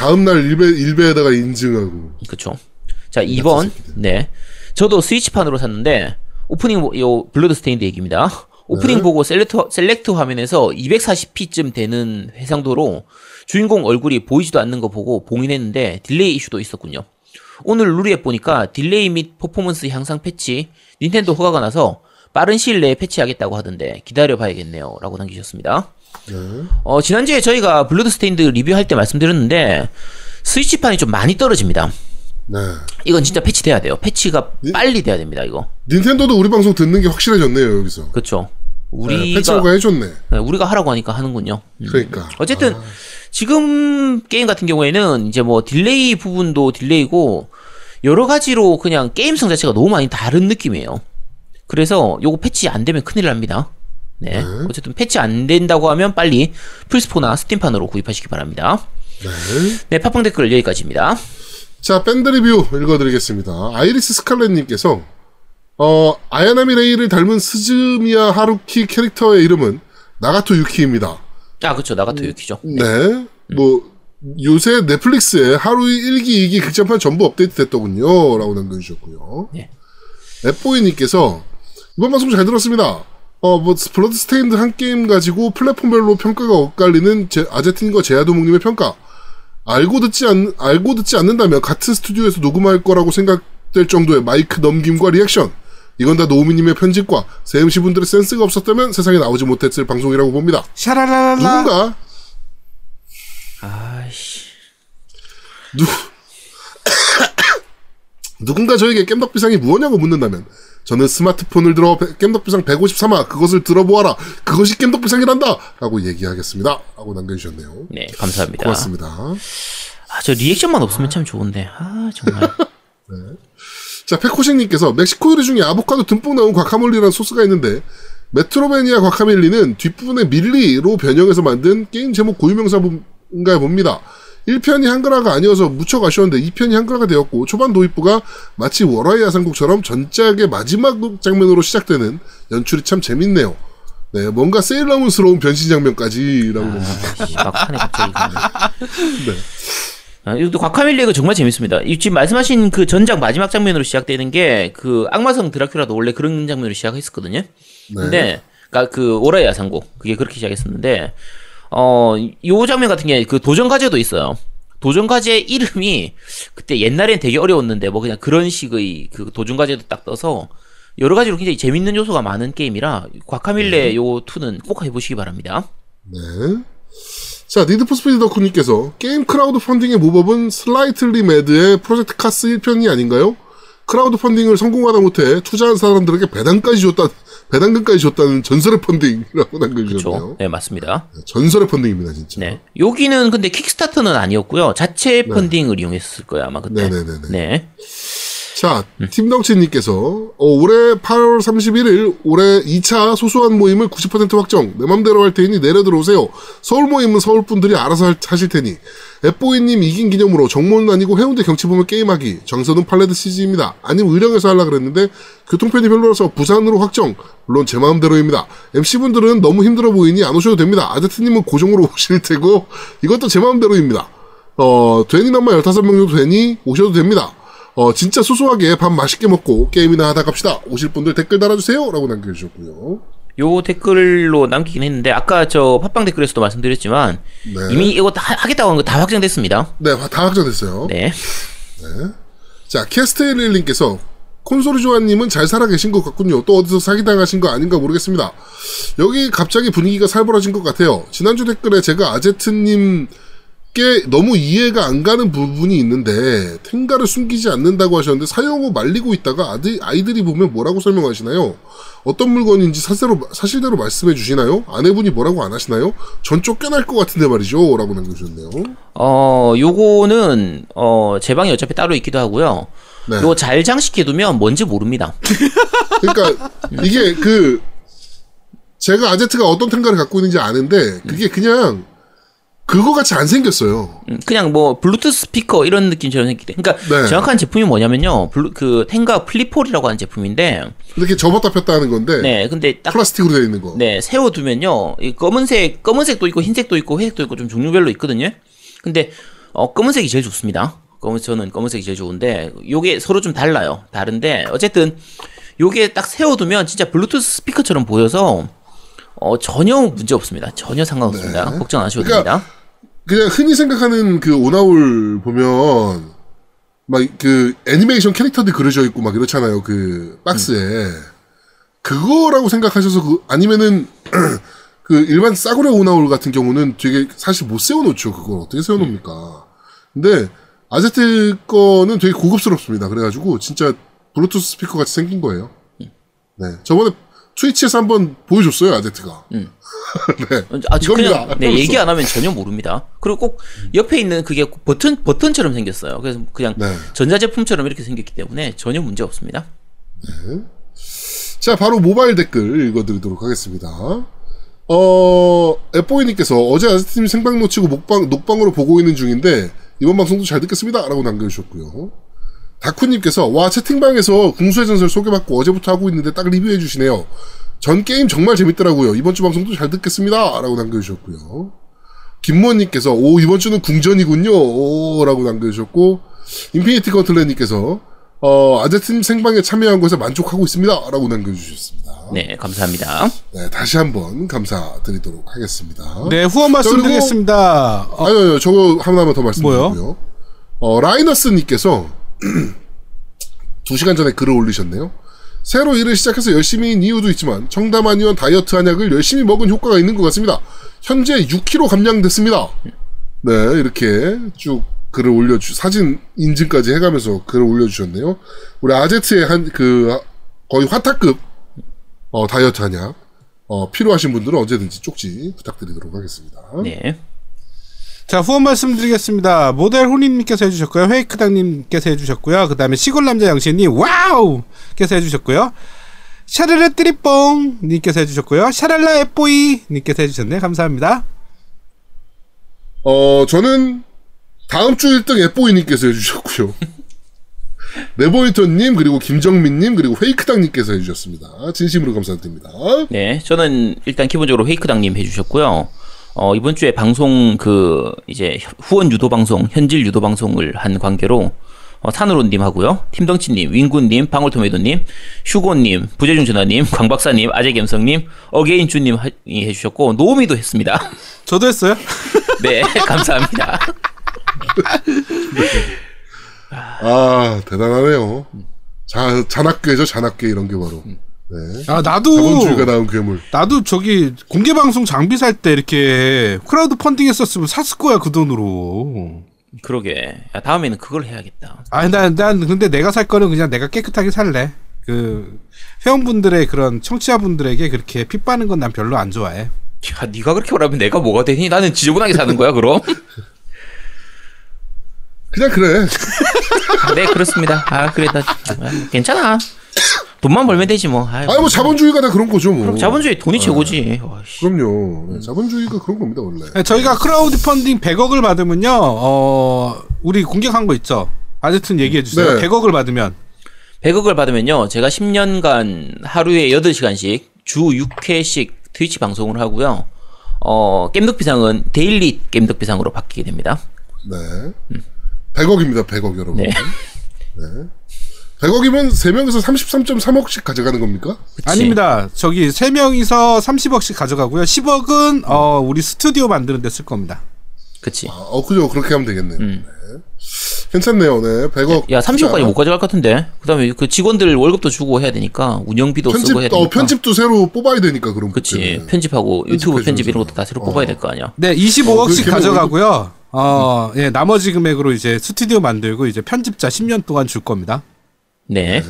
다음날 일베 일베에다가 인증하고. 그쵸. 자, 2번. 네. 저도 스위치판으로 샀는데, 오프닝, 보- 요, 블러드 스테인드 얘기입니다. 오프닝 네. 보고 select, select 화면에서 240p쯤 되는 해상도로 주인공 얼굴이 보이지도 않는 거 보고 봉인했는데 딜레이 이슈도 있었군요. 오늘 루리에 보니까 딜레이 및 퍼포먼스 향상 패치, 닌텐도 허가가 나서 빠른 시일 내에 패치하겠다고 하던데 기다려 봐야겠네요. 라고 남기셨습니다. 어, 지난주에 저희가 블러드 스테인드 리뷰할 때 말씀드렸는데, 스위치판이 좀 많이 떨어집니다. 네. 이건 진짜 패치돼야 돼요. 패치가 니- 빨리 돼야 됩니다. 이거. 닌텐도도 우리 방송 듣는 게 확실해졌네요 여기서. 그렇죠. 네, 우리가 패치로가 해줬네. 네, 우리가 하라고 하니까 하는군요. 음. 그러니까. 어쨌든 지금 게임 같은 경우에는 이제 뭐 딜레이 부분도 딜레이고 여러 가지로 그냥 게임성 자체가 너무 많이 다른 느낌이에요. 그래서 요거 패치 안 되면 큰일 납니다. 네. 어쨌든 패치 안 된다고 하면 빨리 플스포나 스팀판으로 구입하시기 바랍니다. 네. 네, 팟빵 댓글 여기까지입니다. 자, 밴드 리뷰 읽어드리겠습니다. 아이리스 스칼렛님께서, 어, 아야나미 레이를 닮은 스즈미야 하루히 캐릭터의 이름은 나가토 유키입니다. 아, 그쵸. 나가토 유키죠. 네. 뭐, 요새 넷플릭스에 하루히 1기, 2기 극장판 전부 업데이트 됐더군요. 라고 남겨주셨고요. 네. 앱보이님께서, 이번 방송 잘 들었습니다. 어, 뭐, 블러드 스테인드 한 게임 가지고 플랫폼별로 평가가 엇갈리는 제, 아제틴과 제아도목님의 평가. 알고 듣지 않, 알고 듣지 않는다면 같은 스튜디오에서 녹음할 거라고 생각될 정도의 마이크 넘김과 리액션. 이건 다 노우미님의 편집과 세음씨 분들의 센스가 없었다면 세상에 나오지 못했을 방송이라고 봅니다. 샤라라라. 누군가 아이씨. 누 누군가 저에게 겜덕비상이 무엇냐고 묻는다면 저는 스마트폰을 들어 배- 겜덕비상 153화 그것을 들어보아라 그것이 겜덕비상이란다 라고 얘기하겠습니다 라고 남겨주셨네요 네, 감사합니다. 고맙습니다 아, 저 리액션만 없으면 참 좋은데. 아, 정말. 자 페코싱님께서 멕시코 요리 중에 아보카도 듬뿍 넣은 과카몰리라는 소스가 있는데 메트로베니아 과카멜리는 뒷부분에 밀리로 변형해서 만든 게임 제목 고유명사인가 봅니다. 1편이 한글화가 아니어서 무척 아쉬웠는데 2편이 한글화가 되었고 초반 도입부가 마치 월화의 야상곡처럼 전작의 마지막 장면으로 시작되는 연출이 참 재밌네요. 네, 뭔가 세일러문스러운 변신 장면까지라고. 아, 씨, 막판에 갑자기. 네. 아, 이것도 과카밀리가 정말 재밌습니다. 이 지금 말씀하신 그 전작 마지막 장면으로 시작되는 게 그 악마성 드라큘라도 원래 그런 장면으로 시작했었거든요. 근데 그러니까 그 오라의 야상곡 그게 그렇게 시작했었는데 어, 요 장면 같은 게 그 도전 과제도 있어요. 도전 과제 이름이 그때 옛날엔 되게 어려웠는데 뭐 그냥 그런 식의 그 도전 과제도 딱 떠서 여러 가지로 굉장히 재밌는 요소가 많은 게임이라 과카밀레 요 2는 꼭 해보시기 바랍니다. 네. 자, 니드포스피드 덕후님께서 게임 크라우드 펀딩의 모범은 슬라이틀리 매드의 프로젝트 카스 1편이 아닌가요? 크라우드 펀딩을 성공하다 못해 투자한 사람들에게 배당까지 줬다, 배당금까지 줬다는 전설의 펀딩이라고 남겨주셨네요. 네, 맞습니다. 전설의 펀딩입니다, 진짜. 네. 여기는 근데 킥스타터는 아니었고요. 자체 펀딩을 이용했을 거예요, 아마 그때. 네. 네네네네. 네. 자, 팀덩치님께서 어, 올해 8월 31일 올해 2차 소소한 모임을 90% 확정. 내 맘대로 할 테니 내려 들어오세요. 서울 모임은 서울 분들이 알아서 할- 하실 테니. 앱보이님 이긴 기념으로 정모는 아니고 해운대 경치 보면 게임하기. 장소는 팔레드 CG입니다. 아니면 의령에서 하려 그랬는데 교통편이 별로라서 부산으로 확정. 물론 제 마음대로입니다. MC분들은 너무 힘들어 보이니 안 오셔도 됩니다. 아제트님은 고정으로 오실 테고 이것도 제 마음대로입니다. 어, 되니 남마 15명 정도 되니 오셔도 됩니다. 어, 진짜 소소하게 밥 맛있게 먹고 게임이나 하다 갑시다. 오실 분들 댓글 달아주세요. 라고 남겨주셨고요. 요 댓글로 남기긴 했는데 아까 저 팟빵 댓글에서도 말씀드렸지만 네. 이미 이거 다 하겠다고 하는 거다 확정됐습니다. 네, 다 확정됐어요. 네. 자, 캐스테일님께서 콘솔이 조아님은 잘 살아 계신 것 같군요. 또 어디서 사기당하신 거 아닌가 모르겠습니다. 여기 갑자기 분위기가 살벌어진 것 같아요. 지난주 댓글에 제가 아제트님 께 너무 이해가 안 가는 부분이 있는데 텐가를 숨기지 않는다고 하셨는데 사용 후 말리고 있다가 아들, 아이들이 보면 뭐라고 설명하시나요? 어떤 물건인지 사실대로, 사실대로 말씀해 주시나요? 아내분이 뭐라고 안 하시나요? 전 쫓겨날 것 같은데 말이죠. 라고 남겨주셨네요. 어, 요거는 어, 제 방이 어차피 따로 있기도 하고요. 네. 요거 잘 장식해두면 뭔지 모릅니다. 그러니까 이게 그 제가 아제트가 어떤 텐가를 갖고 있는지 아는데 그게 그냥 그거 같이 안 생겼어요. 음, 그냥 뭐 블루투스 스피커 이런 느낌처럼 생기대. 그러니까 네. 정확한 제품이 뭐냐면요. 블루, 그 텐가 플립홀이라고 하는 제품인데 이렇게 접었다 폈다 하는 건데 네, 근데 딱 플라스틱으로 되어 있는 거. 네, 세워두면요. 이 검은색, 검은색도 있고, 흰색도 있고, 회색도 있고, 좀 종류별로 있거든요. 근데, 어, 검은색이 제일 좋습니다. 검은, 저는 검은색이 제일 좋은데, 요게 서로 좀 달라요. 다른데, 어쨌든, 요게 딱 세워두면 진짜 블루투스 스피커처럼 보여서, 어, 전혀 문제 없습니다. 전혀 상관없습니다. 네. 걱정 안 하셔도 그러니까 됩니다. 그냥 흔히 생각하는 그 오나울 보면 막 그 애니메이션 캐릭터들 그려져 있고 막 이렇잖아요. 그 박스에 그거라고 생각하셔서 그 아니면은 그 일반 싸구려 오나울 같은 경우는 되게 사실 못 세워놓죠. 그걸 어떻게 세워놓습니까? 근데 아제트 거는 되게 고급스럽습니다. 그래가지고 진짜 블루투스 스피커 같이 생긴 거예요. 네, 저번에 트위치에서 한번 보여줬어요 아제트가. 네. 아직 이겁니다. 그냥, 네. 얘기 안 하면 전혀 모릅니다. 그리고 꼭 옆에 있는 그게 버튼, 버튼처럼 생겼어요. 그래서 그냥 네. 전자제품처럼 이렇게 생겼기 때문에 전혀 문제 없습니다. 자, 바로 모바일 댓글 읽어드리도록 하겠습니다. 어, 앱보이님께서 어제 아스팀 생방 놓치고 목방, 녹방으로 보고 있는 중인데, 이번 방송도 잘 듣겠습니다. 라고 남겨주셨고요. 다쿠님께서, 와, 채팅방에서 궁수의 전설 소개받고 어제부터 하고 있는데 딱 리뷰해 주시네요. 전 게임 정말 재밌더라고요. 이번 주 방송도 잘 듣겠습니다. 라고 남겨주셨고요. 김모님께서, 오, 이번 주는 궁전이군요. 오, 라고 남겨주셨고, 인피니티 컨틀레님께서, 어, 아제트님 생방에 참여한 것에 만족하고 있습니다. 라고 남겨주셨습니다. 네, 감사합니다. 네, 다시 한번 감사드리도록 하겠습니다. 네, 후원 말씀드리겠습니다. 어, 아유, 아유, 저거 하나만 더 말씀드리고요. 어, 라이너스님께서 두 시간 전에 글을 올리셨네요. 새로 일을 시작해서 열심히 인 이유도 있지만 청담 아니원 다이어트 한약을 열심히 먹은 효과가 있는 것 같습니다. 현재 6kg 감량됐습니다. 네, 이렇게 쭉 글을 올려주 사진 인증까지 해가면서 글을 올려주셨네요. 우리 아제트의 한 그 거의 화타급 어, 다이어트 한약 어, 필요하신 분들은 언제든지 쪽지 부탁드리도록 하겠습니다. 네. 자, 후원 말씀드리겠습니다. 모델 혼인님께서 해주셨고요. 회이크당님께서 해주셨고요. 그 다음에 시골남자 영신님, 와우! 께서 해주셨고요. 샤르르 띠리뽕! 님께서 해주셨고요. 샤랄라 앱보이! 님께서 해주셨네요. 감사합니다. 어, 저는 다음 주 1등 앱보이님께서 해주셨고요. 네버이터님, 그리고 김정민님, 그리고 페이크당님께서 해주셨습니다. 진심으로 감사드립니다. 네, 저는 일단 기본적으로 헤이크당님 해주셨고요. 어, 이번 주에 방송 그 이제 후원 유도 방송, 현질 유도 방송을 한 관계로 어, 산으로님 하고요, 팀덩치님, 윙구님, 방울토메이도님, 휴고님, 부재중 전화님, 광박사님, 아재겸성님, 어게인주님 하- 이 해주셨고 노미도 했습니다. 저도 했어요. 네, 감사합니다. 아, 대단하네요. 자, 잔악괴죠, 잔악괴, 이런 게 바로. 네. 아, 나도, 자본주의가 나온 괴물. 나도 저기 공개 방송 장비 살 때 이렇게 크라우드 펀딩 했었으면 샀을 거야, 그 돈으로. 그러게. 야, 다음에는 그걸 해야겠다. 아니 난, 난 근데 내가 살 거는 그냥 내가 깨끗하게 살래. 그 회원분들의 그런 청취자분들에게 그렇게 피 빠는 건 난 별로 안 좋아해. 야, 네가 그렇게 말하면 내가 뭐가 되니? 나는 지저분하게 사는 거야, 그럼? 그냥 그래. 아, 네, 그렇습니다. 아, 그래, 나, 아, 괜찮아. 돈만 벌면 되지, 뭐. 아이, 아니 뭐 자본주의가 다 그런 거죠 뭐. 그럼 자본주의 돈이 최고지. 와, 씨. 그럼요. 네, 자본주의가 그런 겁니다 원래. 네, 저희가 크라우드 펀딩 100억을 받으면요. 어 우리 공개한 거 있죠. 어쨌든 얘기해 주세요. 네. 100억을 받으면 100억을 받으면요, 제가 10년간 하루에 8시간씩 주 6회씩 트위치 방송을 하고요. 어, 겜덕비상은 daily 겜덕비상으로 바뀌게 됩니다. 네. 100억입니다 100억 여러분. 네. 100억이면 3명에서 33.3억씩 가져가는 겁니까? 그치? 아닙니다. 저기 세 명이서 30억씩 가져가고요. 10억은 어 우리 스튜디오 만드는 데 쓸 겁니다. 그치. 아, 어 그죠 그렇게 하면 되겠네요. 음. 네. 괜찮네요. 네. 100억. 야, 30억까지 못 가져갈 것 같은데? 그 다음에 그 직원들 월급도 주고 해야 되니까, 운영비도 편집 쓰고 해야 되니까. 어 편집도 새로 뽑아야 되니까 그럼 그치. 그때는. 편집하고 유튜브 편집 이런. 것도 다 새로 어. 뽑아야 될 거 아니야. 네, 어, 25억씩 그렇게 가져가고요. 어, 예, 나머지 금액으로 이제 스튜디오 만들고 이제 편집자 10년 동안 줄 겁니다. 네.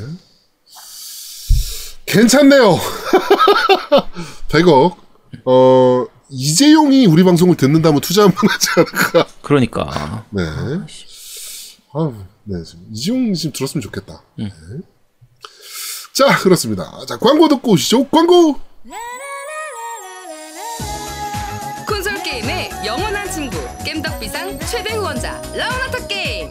괜찮네요. 100억. 어 이재용이 우리 방송을 듣는다면 투자 한번 하지 않을까. 그러니까. 네. 아, 네. 지금 이지용 지금 들었으면 좋겠다. 네. 자, 그렇습니다. 자, 광고 듣고 오시죠. 광고! 콘솔 게임의 영원한 친구 겜덕비상 최대 후원자 라운하터 게임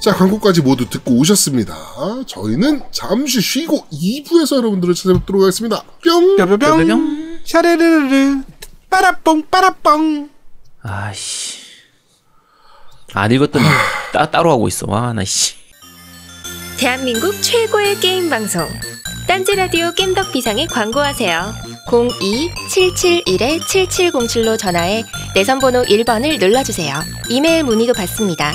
자, 광고까지 모두 듣고 오셨습니다. 저희는 잠시 쉬고 2부에서 여러분들을 찾아뵙도록 하겠습니다. 뿅! 뿅뿅뿅. 뿅뿅뿅. 샤레르르르. 빠라뽕 빠라뽕. 아씨. 안 읽었더니 따, 따로 하고 있어. 와, 나 씨. 대한민국 최고의 게임 방송 딴지 라디오 겜덕 비상에 광고하세요. 02-771-7707로 전화해 내선 번호 1번을 눌러주세요. 이메일 문의도 받습니다.